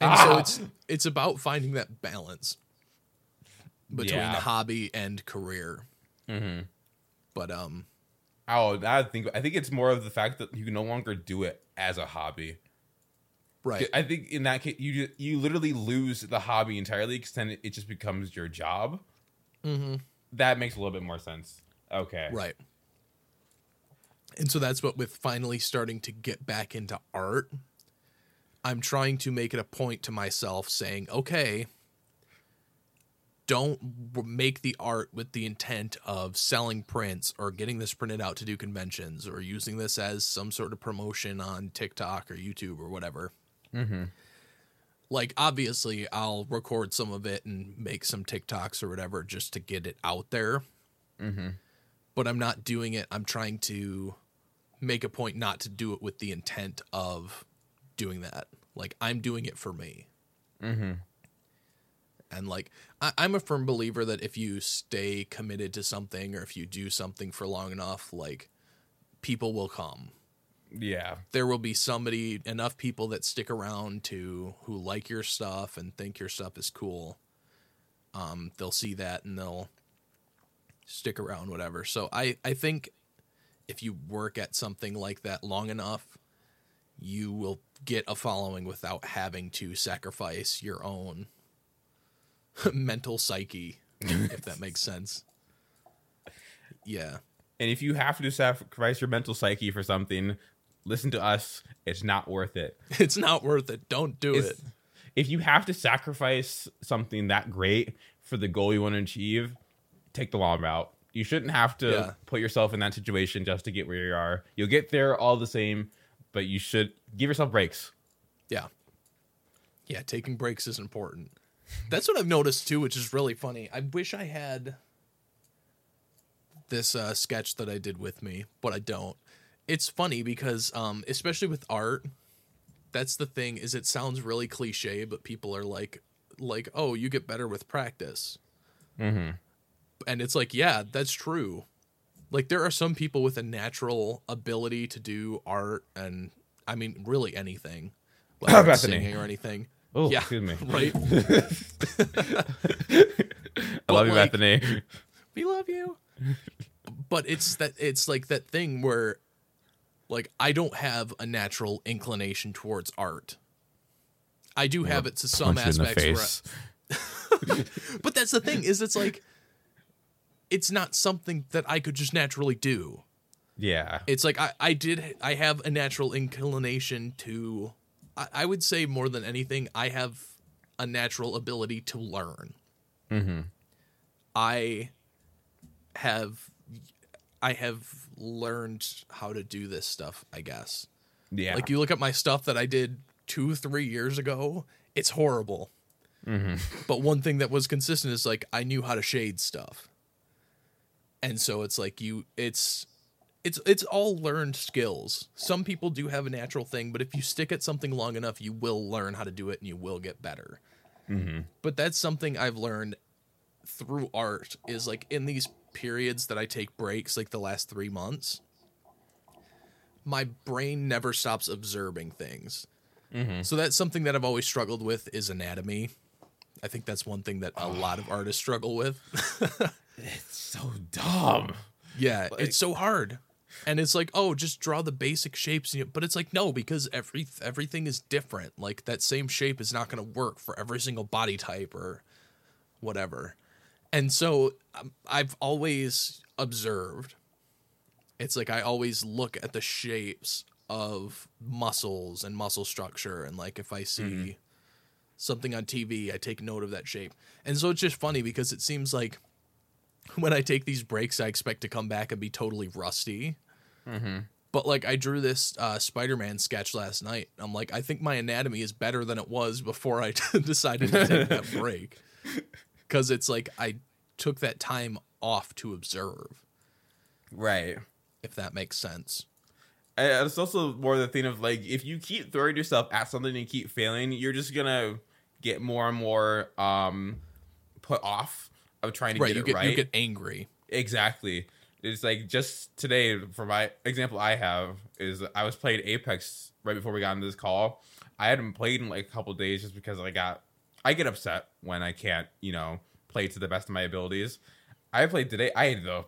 And so Ah! it's it's about finding that balance between Yeah. hobby and career. mm-hmm. But um oh i think i think it's more of the fact that you can no longer do it as a hobby right. i think in that case you you literally lose the hobby entirely because then it just becomes your job Mhm. that makes a little bit more sense okay Right. And so that's what with finally starting to get back into art, I'm trying to make it a point to myself saying, okay, don't make the art with the intent of selling prints or getting this printed out to do conventions or using this as some sort of promotion on TikTok or YouTube or whatever. mm-hmm. Like, obviously, I'll record some of it and make some TikToks or whatever just to get it out there Mm-hmm. but I'm not doing it. I'm trying to make a point not to do it with the intent of doing that. Like I'm doing it for me. Mm-hmm. And like I, I'm a firm believer that if you stay committed to something or if you do something for long enough, like people will come. Yeah There will be somebody enough people that stick around to who like your stuff and think your stuff is cool. Um, they'll see that and they'll stick around, whatever. So I, I think if you work at something like that long enough, you will get a following without having to sacrifice your own (laughs) mental psyche, if that makes sense. (laughs) Yeah. and if you have to sacrifice your mental psyche for something listen to us. It's not worth it. (laughs) It's not worth it. Don't do It's- it. If you have to sacrifice something that great for the goal you want to achieve, take the long route. You shouldn't have to Yeah. put yourself in that situation just to get where you are. You'll get there all the same, but you should give yourself breaks. Yeah. Yeah, taking breaks is important. That's what I've noticed too, which is really funny. I wish I had this uh, sketch that I did with me, but I don't. It's funny because, um, especially with art, that's the thing. Is it sounds really cliche, but people are like, like, oh, you get better with practice, Mm-hmm. and it's like, yeah, that's true. Like there are some people with a natural ability to do art, and I mean, really anything, (coughs) Bethany. singing or anything. Oh, Yeah, excuse me. (laughs) right. (laughs) I love you, like- Bethany. we love you but it's that it's like that thing where like i don't have a natural inclination towards art i do have it to some Punch you in the aspects where face. (laughs) but that's the thing is it's like it's not something that i could just naturally do Yeah. it's like i i did i have a natural inclination to i, I would say more than anything i have a natural ability to learn Mm-hmm. I have I have learned how to do this stuff, I guess. Yeah. Like you look at my stuff that I did 2 3 years ago, it's horrible. Mm-hmm. But one thing that was consistent is like I knew how to shade stuff. And so it's like you it's it's it's all learned skills. Some people do have a natural thing, but if you stick at something long enough, you will learn how to do it and you will get better. mm-hmm. But that's something I've learned through art is like in these periods that I take breaks, like the last three months, my brain never stops observing things. Mm-hmm. So that's something that I've always struggled with is anatomy. I think that's one thing that a lot of artists struggle with. (laughs) It's so dumb. yeah, Like- it's so hard. And it's like, oh, just draw the basic shapes, but it's like no, because every everything is different. Like that same shape is not going to work for every single body type or whatever. And so um, I've always observed. It's like I always look at the shapes of muscles and muscle structure, and like if I see something on TV, I take note of that shape. And so it's just funny because it seems like (laughs) when I take these breaks, I expect to come back and be totally rusty. Mm-hmm. But like I drew this uh, Spider-Man sketch last night. I'm like, I think my anatomy is better than it was before I (laughs) decided to take that break. (laughs) Because it's like I took that time off to observe, Right. if that makes sense. And it's also more the thing of like if you keep throwing yourself at something and keep failing, you're just gonna get more and more um put off of trying to Right, get it get right. you get angry. Exactly. It's like just today, for my example, I have is I was playing Apex right before we got into this call. I hadn't played in like a couple days just because I got I get upset when I can't you know play to the best of my abilities. I played today. I had the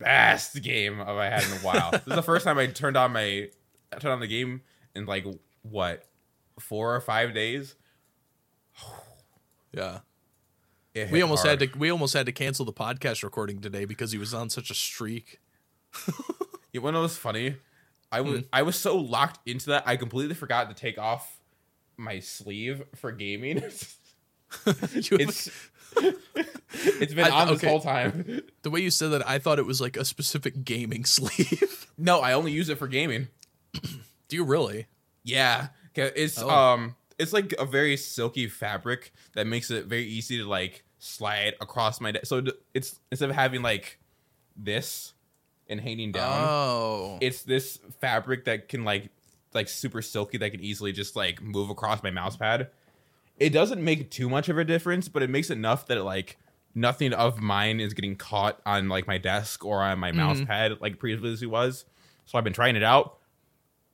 best game of I had in a while. (laughs) this is the first time I turned on my I turned on the game in like what four or five days. (sighs) Yeah. We almost hard. had to we almost had to cancel the podcast recording today because he was on such a streak. (laughs) You want to know what's funny? I was hmm. I was so locked into that I completely forgot to take off my sleeve for gaming. (laughs) You- it's (laughs) it's been I- on this okay. whole time. the way you said that, I thought it was like a specific gaming (laughs) sleeve. No, I only use it for gaming. (clears throat) Do you really? Yeah, it's Oh. um it's like a very silky fabric that makes it very easy to like slide across my. De- so it's instead of having like this and hanging down, Oh. it's this fabric that can like like super silky that can easily just like move across my mouse pad. It doesn't make too much of a difference, but it makes enough that it, like nothing of mine is getting caught on like my desk or on my mouse pad like previously was. So I've been trying it out,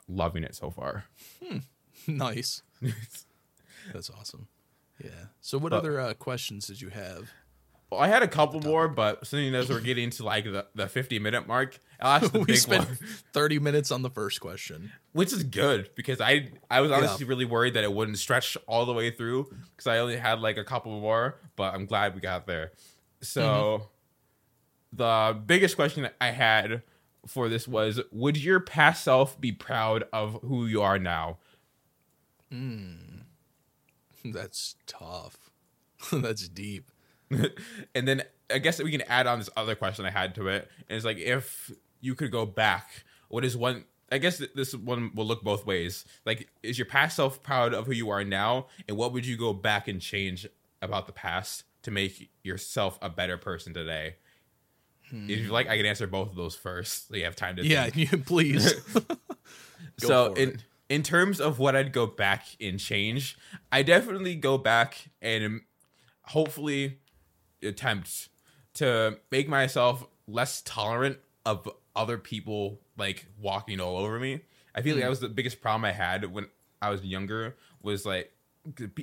loving it so far. (laughs) nice. (laughs) That's awesome. Yeah. So what But- other uh, questions did you have? I had a couple more, but seeing as we're getting to like the, the 50 minute mark, I'll ask (laughs) the we big spent one, 30 minutes on the first question. which is good because I I was honestly really worried that it wouldn't stretch all the way through because I only had like a couple more, but I'm glad we got there. So Mm-hmm. the biggest question I had for this was would your past self be proud of who you are now? (laughs) That's tough. (laughs) That's deep. (laughs) and then I guess we can add on this other question I had to it. And it's like if you could go back, what is one I guess this one will look both ways. Like, is your past self proud of who you are now? And what would you go back and change about the past to make yourself a better person today? Hmm. If you like, I can answer both of those first. So you have time to Yeah, think. you, (laughs) please. (laughs) So in it. in terms of what I'd go back and change, I definitely go back and hopefully attempt to make myself less tolerant of other people like walking all over me. I feel like hmm. that was the biggest problem I had when I was younger was like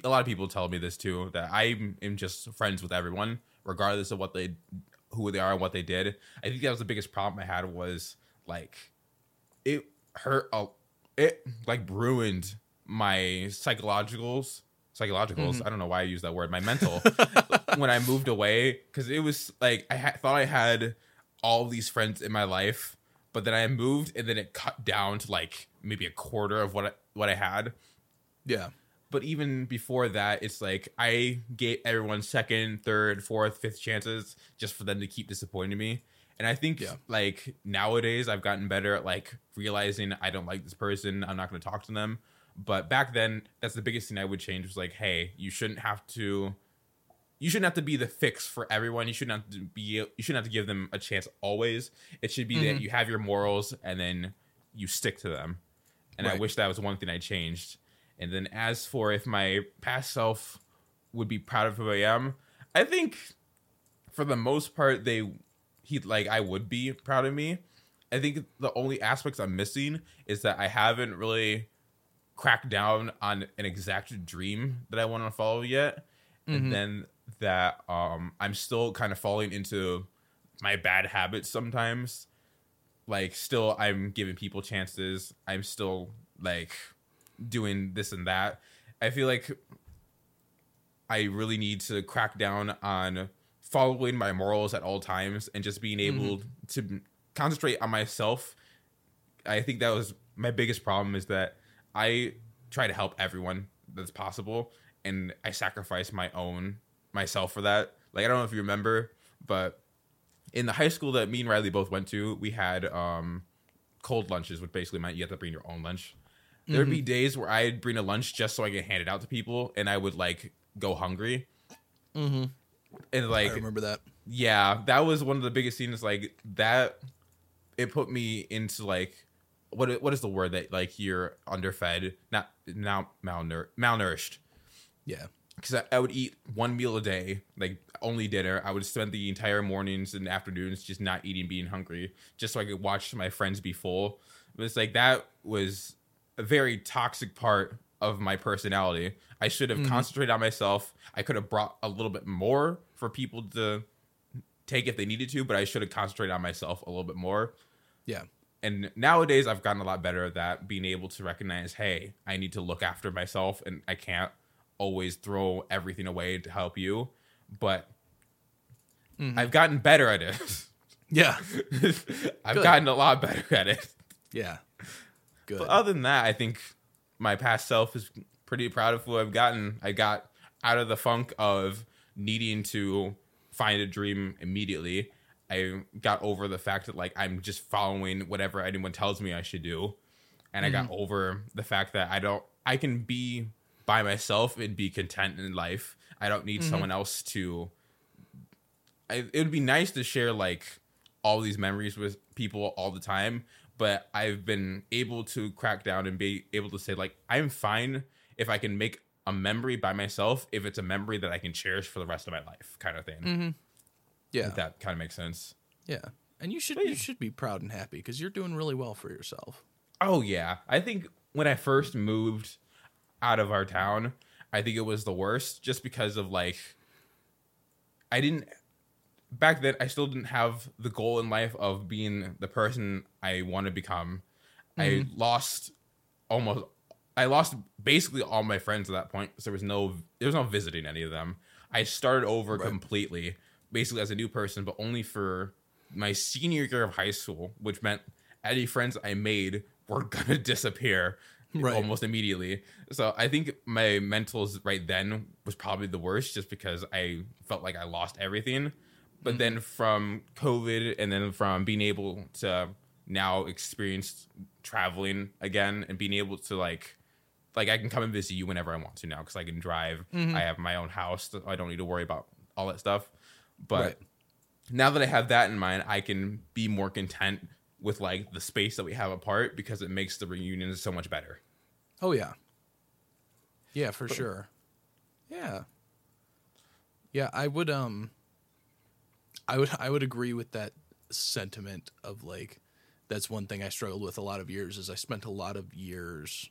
a lot of people tell me this too that I am just friends with everyone regardless of what they who they are and what they did. I think that was the biggest problem I had was like it hurt a, it like ruined my psychologicals psychologicals mm-hmm. i don't know why i use that word my mental (laughs) when i moved away because it was like i ha- thought i had all these friends in my life but then i moved and then it cut down to like maybe a quarter of what I, what i had yeah. but even before that, it's like I gave everyone second, third, fourth, fifth chances just for them to keep disappointing me. And I think Yeah. like nowadays I've gotten better at like realizing I don't like this person, I'm not going to talk to them. But back then, that's the biggest thing I would change was like, hey, you shouldn't have to you shouldn't have to be the fix for everyone. You shouldn't have to be you shouldn't have to give them a chance always. It should be that mm-hmm. you have your morals and then you stick to them. And I wish that was one thing I changed. And then as for if my past self would be proud of who I am, I think for the most part they he like I would be proud of me. I think the only aspects I'm missing is that I haven't really cracked down on an exact dream that I want to follow yet. And mm-hmm. then that um I'm still kind of falling into my bad habits sometimes. Like still I'm giving people chances. I'm still like doing this and that. I feel like I really need to crack down on following my morals at all times and just being able to concentrate on myself. I think that was my biggest problem is that I try to help everyone that's possible and I sacrifice my own myself for that. Like I don't know if you remember, but in the high school that me and Riley both went to, we had um cold lunches, which basically meant you had to bring your own lunch. There'd be days where I'd bring a lunch just so I could hand it out to people, and I would like go hungry. Mm-hmm. And like, I remember that. yeah, that was one of the biggest scenes. Like that, it put me into like what what is the word that like you're underfed, not now malnour malnourished. Yeah. Because I, I would eat one meal a day, like only dinner. I would spend the entire mornings and afternoons just not eating, being hungry, just so I could watch my friends be full. But it's like that was a very toxic part of my personality. I should have mm-hmm. concentrated on myself. I could have brought a little bit more for people to take if they needed to, but I should have concentrated on myself a little bit more. Yeah. And nowadays, I've gotten a lot better at that, being able to recognize, hey, I need to look after myself, and I can't always throw everything away to help you. But mm-hmm. I've gotten better at it. (laughs) Yeah. (laughs) I've Good. gotten a lot better at it. Yeah. Good. But other than that, I think my past self is pretty proud of who I've gotten. I got out of the funk of needing to find a dream immediately. I got over the fact that like I'm just following whatever anyone tells me I should do. And I got mm-hmm. over the fact that I don't I can be by myself and be content in life. I don't need mm-hmm. someone else to I, it would be nice to share like all these memories with people all the time but i've been able to crack down and be able to say like i'm fine if i can make a memory by myself if it's a memory that i can cherish for the rest of my life kind of thing mm-hmm. yeah. if that kind of makes sense Yeah. And you should you should be proud and happy because you're doing really well for yourself. oh yeah i think when i first moved out of our town i think it was the worst just because of like i didn't back then I still didn't have the goal in life of being the person I want to become. I mm-hmm. lost almost I lost basically all my friends at that point because there was no there was no visiting any of them. I started over completely, basically as a new person, but only for my senior year of high school, which meant any friends I made were gonna (laughs) disappear Right. almost immediately. So I think my mentals right then was probably the worst, just because I felt like I lost everything. But mm-hmm. then from COVID, and then from being able to now experience traveling again, and being able to like like I can come and visit you whenever I want to now because I can drive. Mm-hmm. I have my own house. So I don't need to worry about all that stuff. But Right. now that I have that in mind, I can be more content with like the space that we have apart because it makes the reunions so much better. Oh yeah. Yeah, for sure. Yeah. Yeah, I would um I would I would agree with that sentiment of like that's one thing I struggled with a lot of years is I spent a lot of years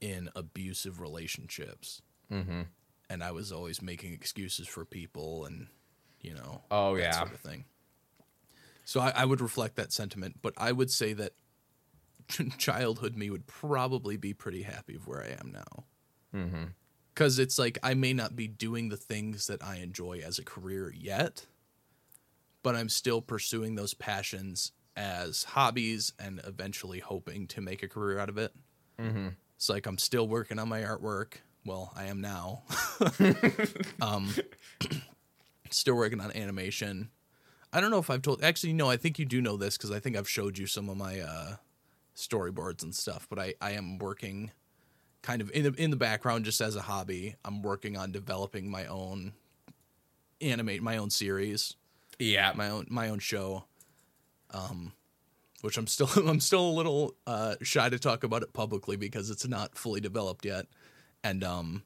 in abusive relationships. Mm-hmm. And I was always making excuses for people and you know Oh, that yeah. sort of thing. So I, I would reflect that sentiment, but I would say that (laughs) childhood me would probably be pretty happy of where I am now. Mm-hmm. Because it's like I may not be doing the things that I enjoy as a career yet, but I'm still pursuing those passions as hobbies and eventually hoping to make a career out of it. Mm-hmm. It's like I'm still working on my artwork. Well, I am now. (laughs) (laughs) um, (clears throat) still working on animation. I don't know if I've told. Actually, no. I think you do know this because I think I've showed you some of my uh, storyboards and stuff. But I, I am working, kind of in the in the background, just as a hobby. I'm working on developing my own animate my own series Yeah. my own my own show um which i'm still (laughs) i'm still a little uh shy to talk about it publicly because it's not fully developed yet and um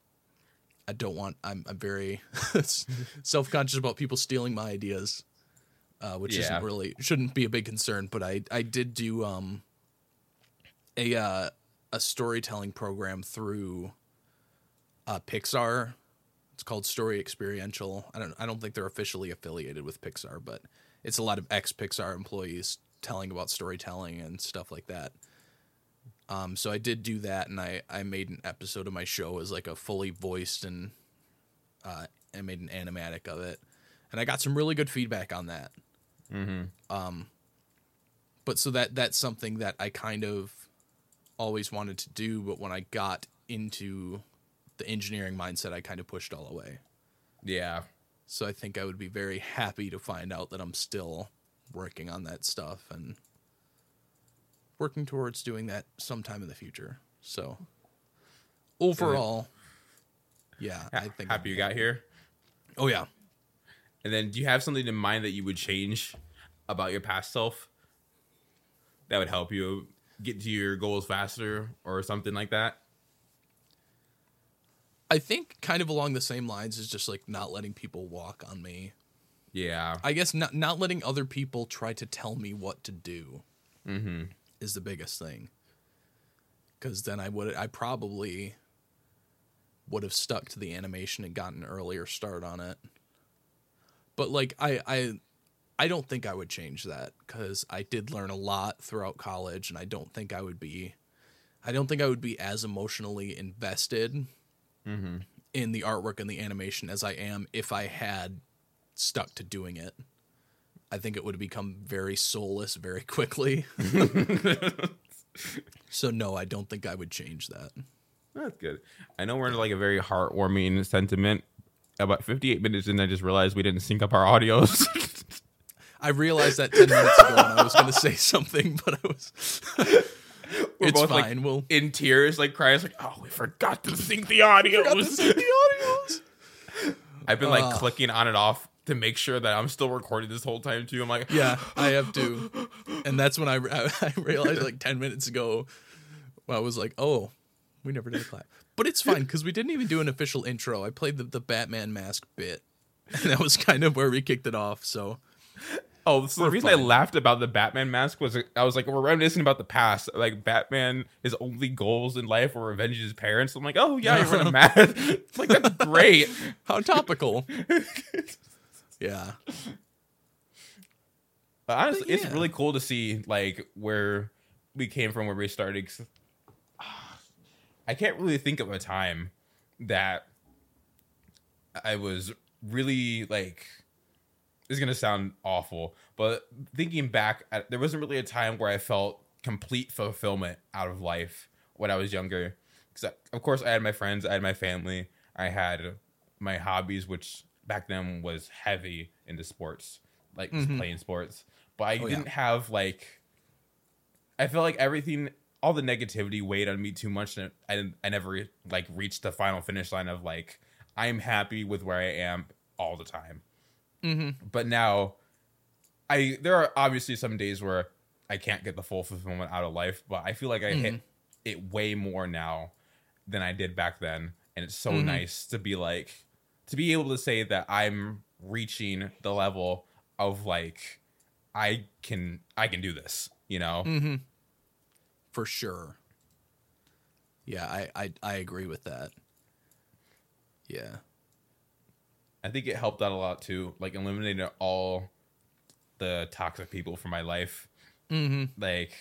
i don't want i'm, I'm very (laughs) self-conscious about people stealing my ideas uh which Yeah. isn't really shouldn't be a big concern but i i did do um a uh a storytelling program through uh pixar it's called Story Xperiential. I don't I don't think they're officially affiliated with Pixar, but it's a lot of ex Pixar employees telling about storytelling and stuff like that. Um, so I did do that, and I I made an episode of my show as like a fully voiced and uh, I made an animatic of it, and I got some really good feedback on that. Mm-hmm. But so that that's something that I kind of always wanted to do, but when I got into the engineering mindset, I kind of pushed all away. Yeah. So I think I would be very happy to find out that I'm still working on that stuff and working towards doing that sometime in the future. So overall, yeah, I think happy you got here. Oh yeah. And then, do you have something in mind that you would change about your past self that would help you get to your goals faster or something like that? I think kind of along the same lines is just like not letting people walk on me. Yeah. I guess not not letting other people try to tell me what to do Mm-hmm. is the biggest thing. Cuz then I would I probably would have stuck to the animation and gotten an earlier start on it. But like I I I don't think I would change that cuz I did learn a lot throughout college and I don't think I would be I don't think I would be as emotionally invested Mm-hmm. in the artwork and the animation as I am if I had stuck to doing it. I think it would have become very soulless very (laughs) quickly. (laughs) so no, I don't think I would change that. That's good. I know we're in like a very heartwarming sentiment. About 58 minutes in, I just realized we didn't sync up our audios. (laughs) I realized that 10 minutes ago and I was going to say something, but I was (laughs) We're It's both, like, we'll in tears, like crying, like, oh, we forgot to sync the (laughs) audios. forgot to sync the audios. I've been like Ugh. clicking on and off to make sure that I'm still recording this whole time too. I'm like, Yeah, I have to. And that's when I, I realized like 10 minutes ago, I was like, oh, we never did a clap. But it's fine because we didn't even do an official intro. I played the, the Batman mask bit. And (laughs) that was kind of where we kicked it off. So Oh, so the reason I laughed about the Batman mask was I was like, we're reminiscing about the past. Like Batman, his only goals in life were revenge his parents. I'm like, oh yeah, you're in a (laughs) mask. It's (laughs) like that's great. how topical. yeah. But honestly, But it's really cool to see like where we came from, where we started. I can't really think of a time that I was really like is gonna sound awful, but thinking back, there wasn't really a time where I felt complete fulfillment out of life when I was younger. Because of course I had my friends, I had my family, I had my hobbies, which back then was heavy into sports, like Mhm. playing sports. But I Oh, didn't have like. I felt like everything, all the negativity weighed on me too much, and I I never like reached the final finish line of like I'm happy with where I am all the time. Mm-hmm. But now, I there are obviously some days where I can't get the full fulfillment out of life, but I feel like I hit it way more now than I did back then, and it's so Mhm. nice to be like to be able to say that I'm reaching the level of like I can I can do this, you know. For sure. Yeah, I, I I agree with that. Yeah. I think it helped out a lot too, like eliminating all the toxic people from my life. Mm-hmm. Like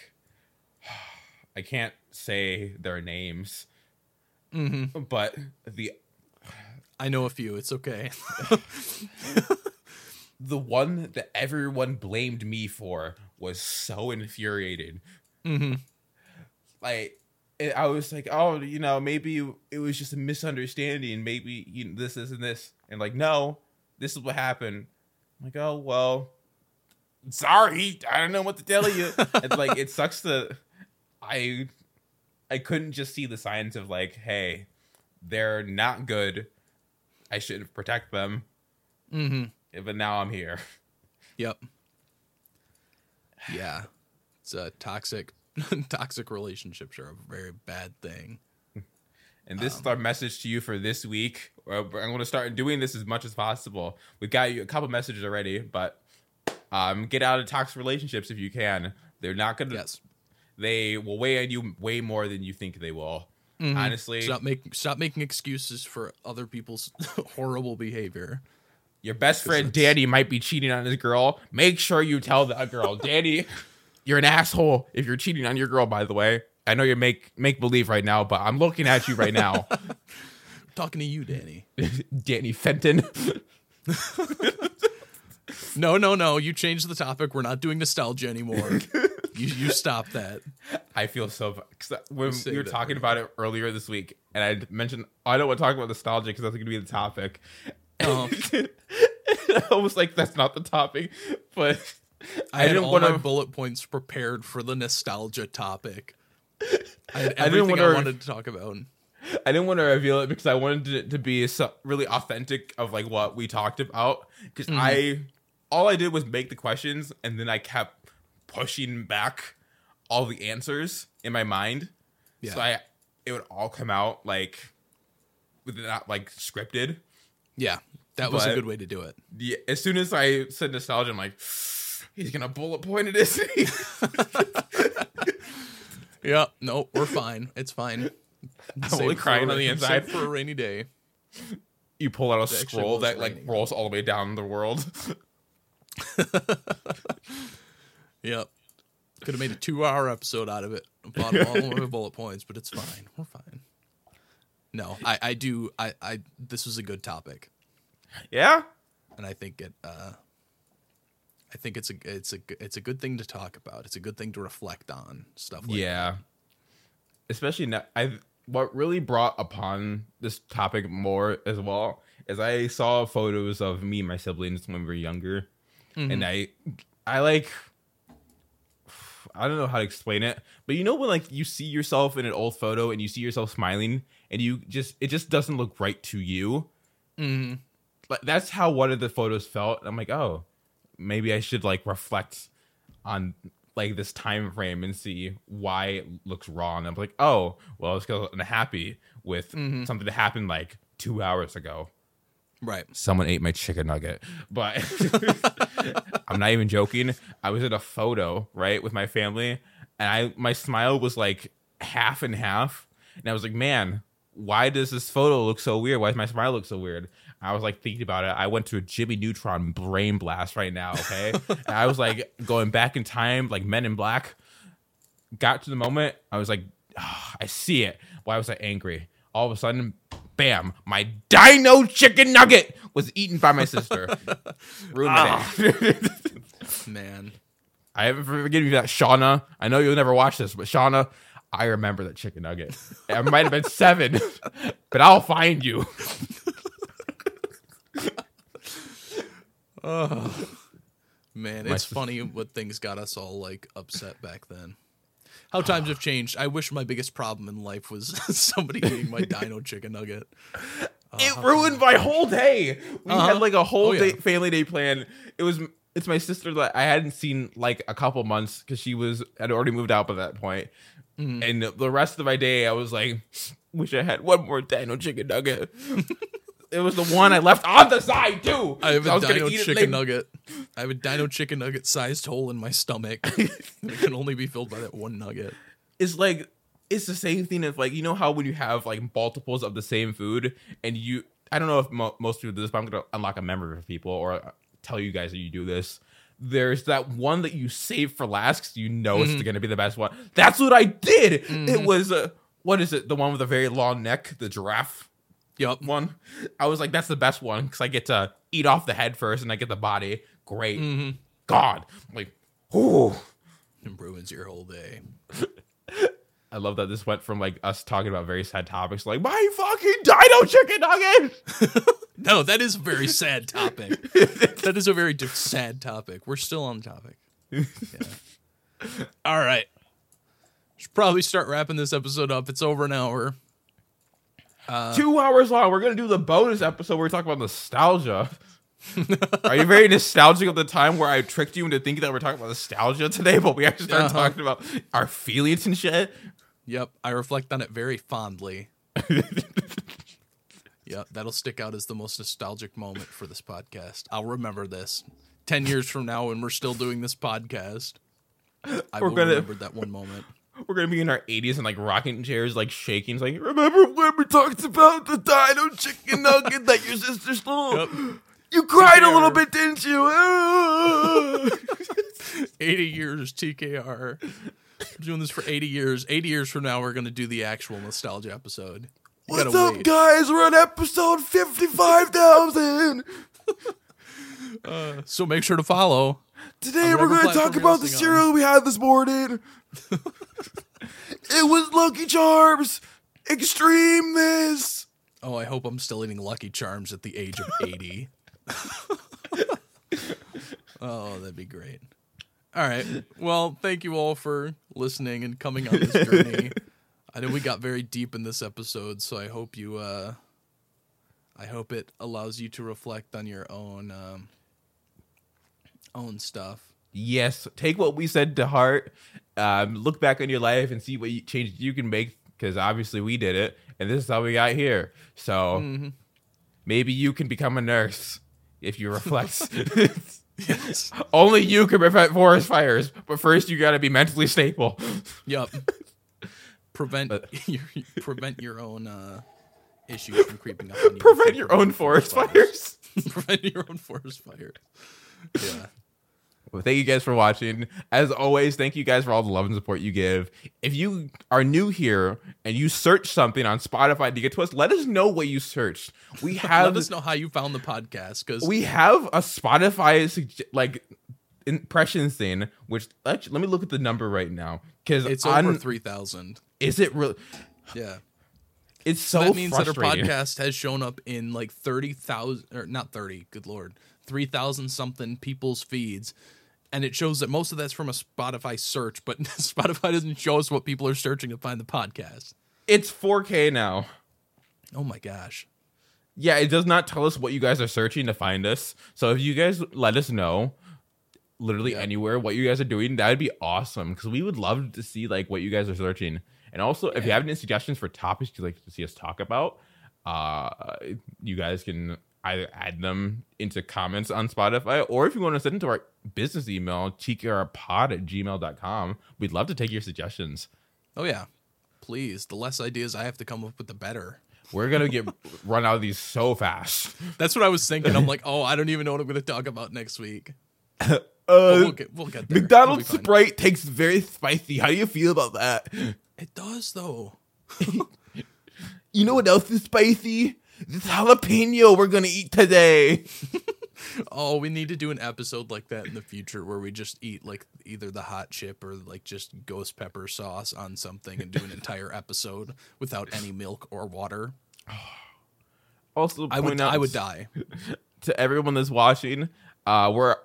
(sighs) I can't say their names, Mm-hmm. but the I know a few. It's okay. (laughs) the one that everyone blamed me for was so infuriated. mm-hmm. Like it, I was like, oh, you know, maybe it was just a misunderstanding. Maybe you know, this, this, and this, and like, no, this is what happened. I'm like, oh well, sorry, I don't know what to tell you. (laughs) it's like it sucks that I I couldn't just see the signs of like, hey, they're not good. I should protect them, Mm-hmm. but now I'm here. Yep. (sighs) Yeah. It's a toxic (laughs) toxic relationships are a very bad thing. And this is our message to you for this week. I'm going to start doing this as much as possible. We've got you a couple messages already, but um, get out of toxic relationships if you can. They're not going to. Yes. They will weigh on you way more than you think they will. Mhm. Honestly, Stop making stop making excuses for other people's (laughs) horrible behavior. your best friend Danny might be cheating on his girl. Make sure you tell that girl, (laughs) Danny, you're an asshole if you're cheating on your girl. By the way, I know you make make believe right now, but I'm looking at you right now, (laughs) talking to you, Danny. (laughs) Danny Fenton. (laughs) No, no, no. You changed the topic. We're not doing nostalgia anymore. you you stop that. I feel so when Say we were talking about it earlier this week, and I mentioned I don't want to talk about nostalgia because that's going to be the topic. Oh. I was like, that's not the topic, but I, had didn't all wanna- my bullet points prepared for the nostalgia topic. I had (laughs) I didn't everything I, wanna- wanted to talk about. I didn't want to reveal it because I wanted it to be so, really authentic of like what we talked about. Because Mm-hmm. I, all I did was make the questions, and then I kept pushing back all the answers in my mind. Yeah. So I, it would all come out like, not like scripted. Yeah, that was a good way to do it. as soon as I said nostalgia, I'm like, he's gonna bullet point it, isn't he? (laughs) Yeah, no, we're fine. It's fine. I'm Save only for crying a- on the inside. for a rainy day. You pull out a actually scroll that like raining. rolls all the way down the world. (laughs) Yep. Could have made a two-hour episode out of it. About all my bullet points, but it's fine. We're fine. No, I, I do. I, I. This was a good topic, yeah, and I think it. Uh, I think it's a it's a it's a good thing to talk about. It's a good thing to reflect on stuff. Like yeah. Especially now, I what really brought upon this topic more as well is I saw photos of me and my siblings when we were younger, and I, I like. (sighs) I don't know how to explain it, but you know when like you see yourself in an old photo and you see yourself smiling and you just it just doesn't look right to you. Mhm. But that's how one of the photos felt. I'm like, oh, maybe I should like reflect on like this time frame and see why it looks wrong. I'm like, oh, well, it's because I'm happy with mm-hmm. something that happened like two hours ago. Right. Someone ate my chicken nugget, but (laughs) I'm not even joking. I was in a photo right with my family, and I my smile was like half and half, and I was like, man, why does this photo look so weird? Why does my smile look so weird? I was like thinking about it. I went to a Jimmy Neutron brain blast right now. Okay, (laughs) and I was like going back in time, like Men in Black. Got to the moment, I was like, "Ah, I see it. Why was I angry? All of a sudden, bam, my dino chicken nugget was eaten by my sister. (laughs) Ruined my. (laughs) Man. I haven't forgiven you that, Shauna. I know you'll never watch this, but Shauna, I remember that chicken nugget. I might have been seven, but I'll find you. Oh man, My it's sis- funny what things got us all like upset back then. How times have changed. I wish my biggest problem in life was (laughs) somebody eating my dino chicken nugget. (laughs) It ruined my whole day. We Uh-huh. had like a whole Oh, yeah. day, family day plan. It was it's my sister that I hadn't seen like a couple months because she was had already moved out by that point. Mm-hmm. And the rest of my day, I was like, wish I had one more dino chicken nugget. (laughs) it was the one I left on the side too. I have a was gonna dino chicken nugget. I have a dino chicken nugget sized hole in my stomach. (laughs) it can only be filled by that one nugget. It's like it's the same thing as like you know how when you have like multiples of the same food and you I don't know if mo- most people do this, but I'm gonna unlock a memory for people or uh, tell you guys that you do this. There's that one that you save for last because you know it's mm-hmm. gonna be the best one. That's what I did. It mm-hmm. was uh, what is it? The one with a very long neck, the giraffe Yup. one. I was like, that's the best one because I get to eat off the head first and I get the body. Great. Mm-hmm. God, like, ooh. It ruins your whole day. (laughs) I love that this went from like us talking about very sad topics, like my fucking dino chicken nugget. (laughs) No, that is a very sad topic. (laughs) that is a very sad topic. We're still on topic. Yeah. All right. Should probably start wrapping this episode up. It's over an hour. Two hours long. We're gonna do the bonus episode where we talk about nostalgia. (laughs) Are you very nostalgic of the time where I tricked you into thinking that we're talking about nostalgia today, but we actually started Uh-huh. talking about our feelings and shit? Yep, I reflect on it very fondly. (laughs) yep, that'll stick out as the most nostalgic moment for this podcast. I'll remember this. 10 years from now when we're still doing this podcast. I We're will gonna- remember that one moment. We're gonna be in our 80s and like rocking chairs, like shaking. It's like, remember when we talked about the dino chicken nugget that your sister stole? Yep. You cried a little bit, didn't you? (laughs) (laughs) 80 years TKR. We're doing this for 80 years. 80 years from now, we're going to do the actual nostalgia episode. You What's up, wait. guys? We're on episode 55,000. (laughs) Uh, so make sure to follow. Today On we're going to talk about the cereal we had this morning. (laughs) it was Lucky Charms. Extreme this. Oh, I hope I'm still eating Lucky Charms at the age of 80. (laughs) oh, that'd be great. All right. Well, thank you all for listening and coming on this journey. (laughs) I know we got very deep in this episode, so I hope you uh I hope it allows you to reflect on your own um own stuff. Yes, take what we said to heart. Um, look back on your life and see what you, changes you can make because obviously we did it, and this is how we got here. So Mm-hmm. maybe you can become a nurse if you reflect. Yes. (laughs) (laughs) Only you can prevent forest fires, but first you got to be mentally stable. Yep. (laughs) Prevent your prevent your own uh issues from creeping up on you. Prevent your own forest fires. prevent your own forest fires. Yeah. Well, thank you guys for watching. As always, thank you guys for all the love and support you give. If you are new here and you search something on Spotify to get to us, let us know what you searched. We (laughs) have Let us know how you found the podcast because we have a Spotify like impressions thing. Which actually, let me look at the number right now because it's on, over three thousand. Is it really? Yeah. It's so that means that our podcast has shown up in like thirty thousand or not thirty. Good lord, three thousand something people's feeds. And it shows that most of that's from a Spotify search, but (laughs) Spotify doesn't show us what people are searching to find the podcast. It's 4K now. Oh my gosh. Yeah, it does not tell us what you guys are searching to find us. So if you guys let us know, literally Yeah. anywhere, what you guys are doing, that would be awesome. Because we would love to see like what you guys are searching. And also, if you have any suggestions for topics you'd like to see us talk about, uh, you guys can either add them into comments on Spotify, or if you want to send it to our business email, tkrpod at gmail.com, we'd love to take your suggestions. Oh yeah. Please, the less ideas I have to come up with, the better. We're gonna get (laughs) run out of these so fast. That's what I was thinking. I'm like, oh, I don't even know what I'm going to talk about next week. (laughs) Uh, we'll get, we'll get. McDonald's It'll. Sprite tastes very spicy. How do you feel about that? It does though. (laughs) You know what else is spicy? This jalapeno we're gonna eat today. Oh, we need to do an episode like that in the future where we just eat like either the hot chip or like just ghost pepper sauce on something and do an entire episode without any milk or water. (sighs) Also, I would I would die. (laughs) to everyone that's watching. Uh, we're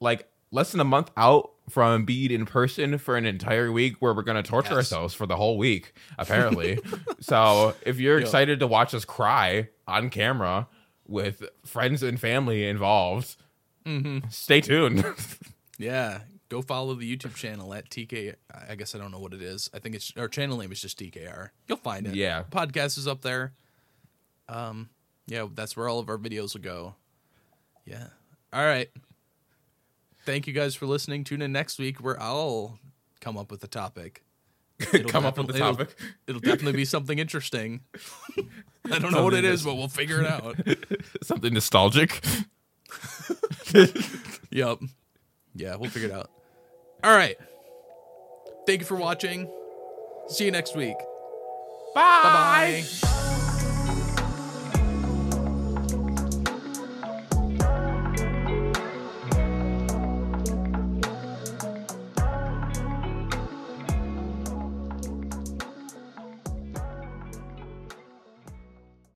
like less than a month out from being in person for an entire week where we're going to torture Yes. ourselves for the whole week, (laughs) apparently. so if you're Yep. excited to watch us cry on camera with friends and family involved, Mm-hmm. stay tuned. (laughs) Yeah, go follow the YouTube channel at TK. I guess I don't know what it is. I think it's our channel name is just TKR. You'll find it. Yeah. podcast is up there. Um, yeah, that's where all of our videos will go. Yeah. All right. Thank you guys for listening. Tune in next week where I'll come up with a topic. (laughs) It'll Come up with the topic. It'll, (laughs) it'll definitely be something interesting. (laughs) I don't know what it is, but we'll figure it out. Something nostalgic. Yep. Yeah, we'll figure it out. All right. Thank you for watching. See you next week. Bye. Bye bye.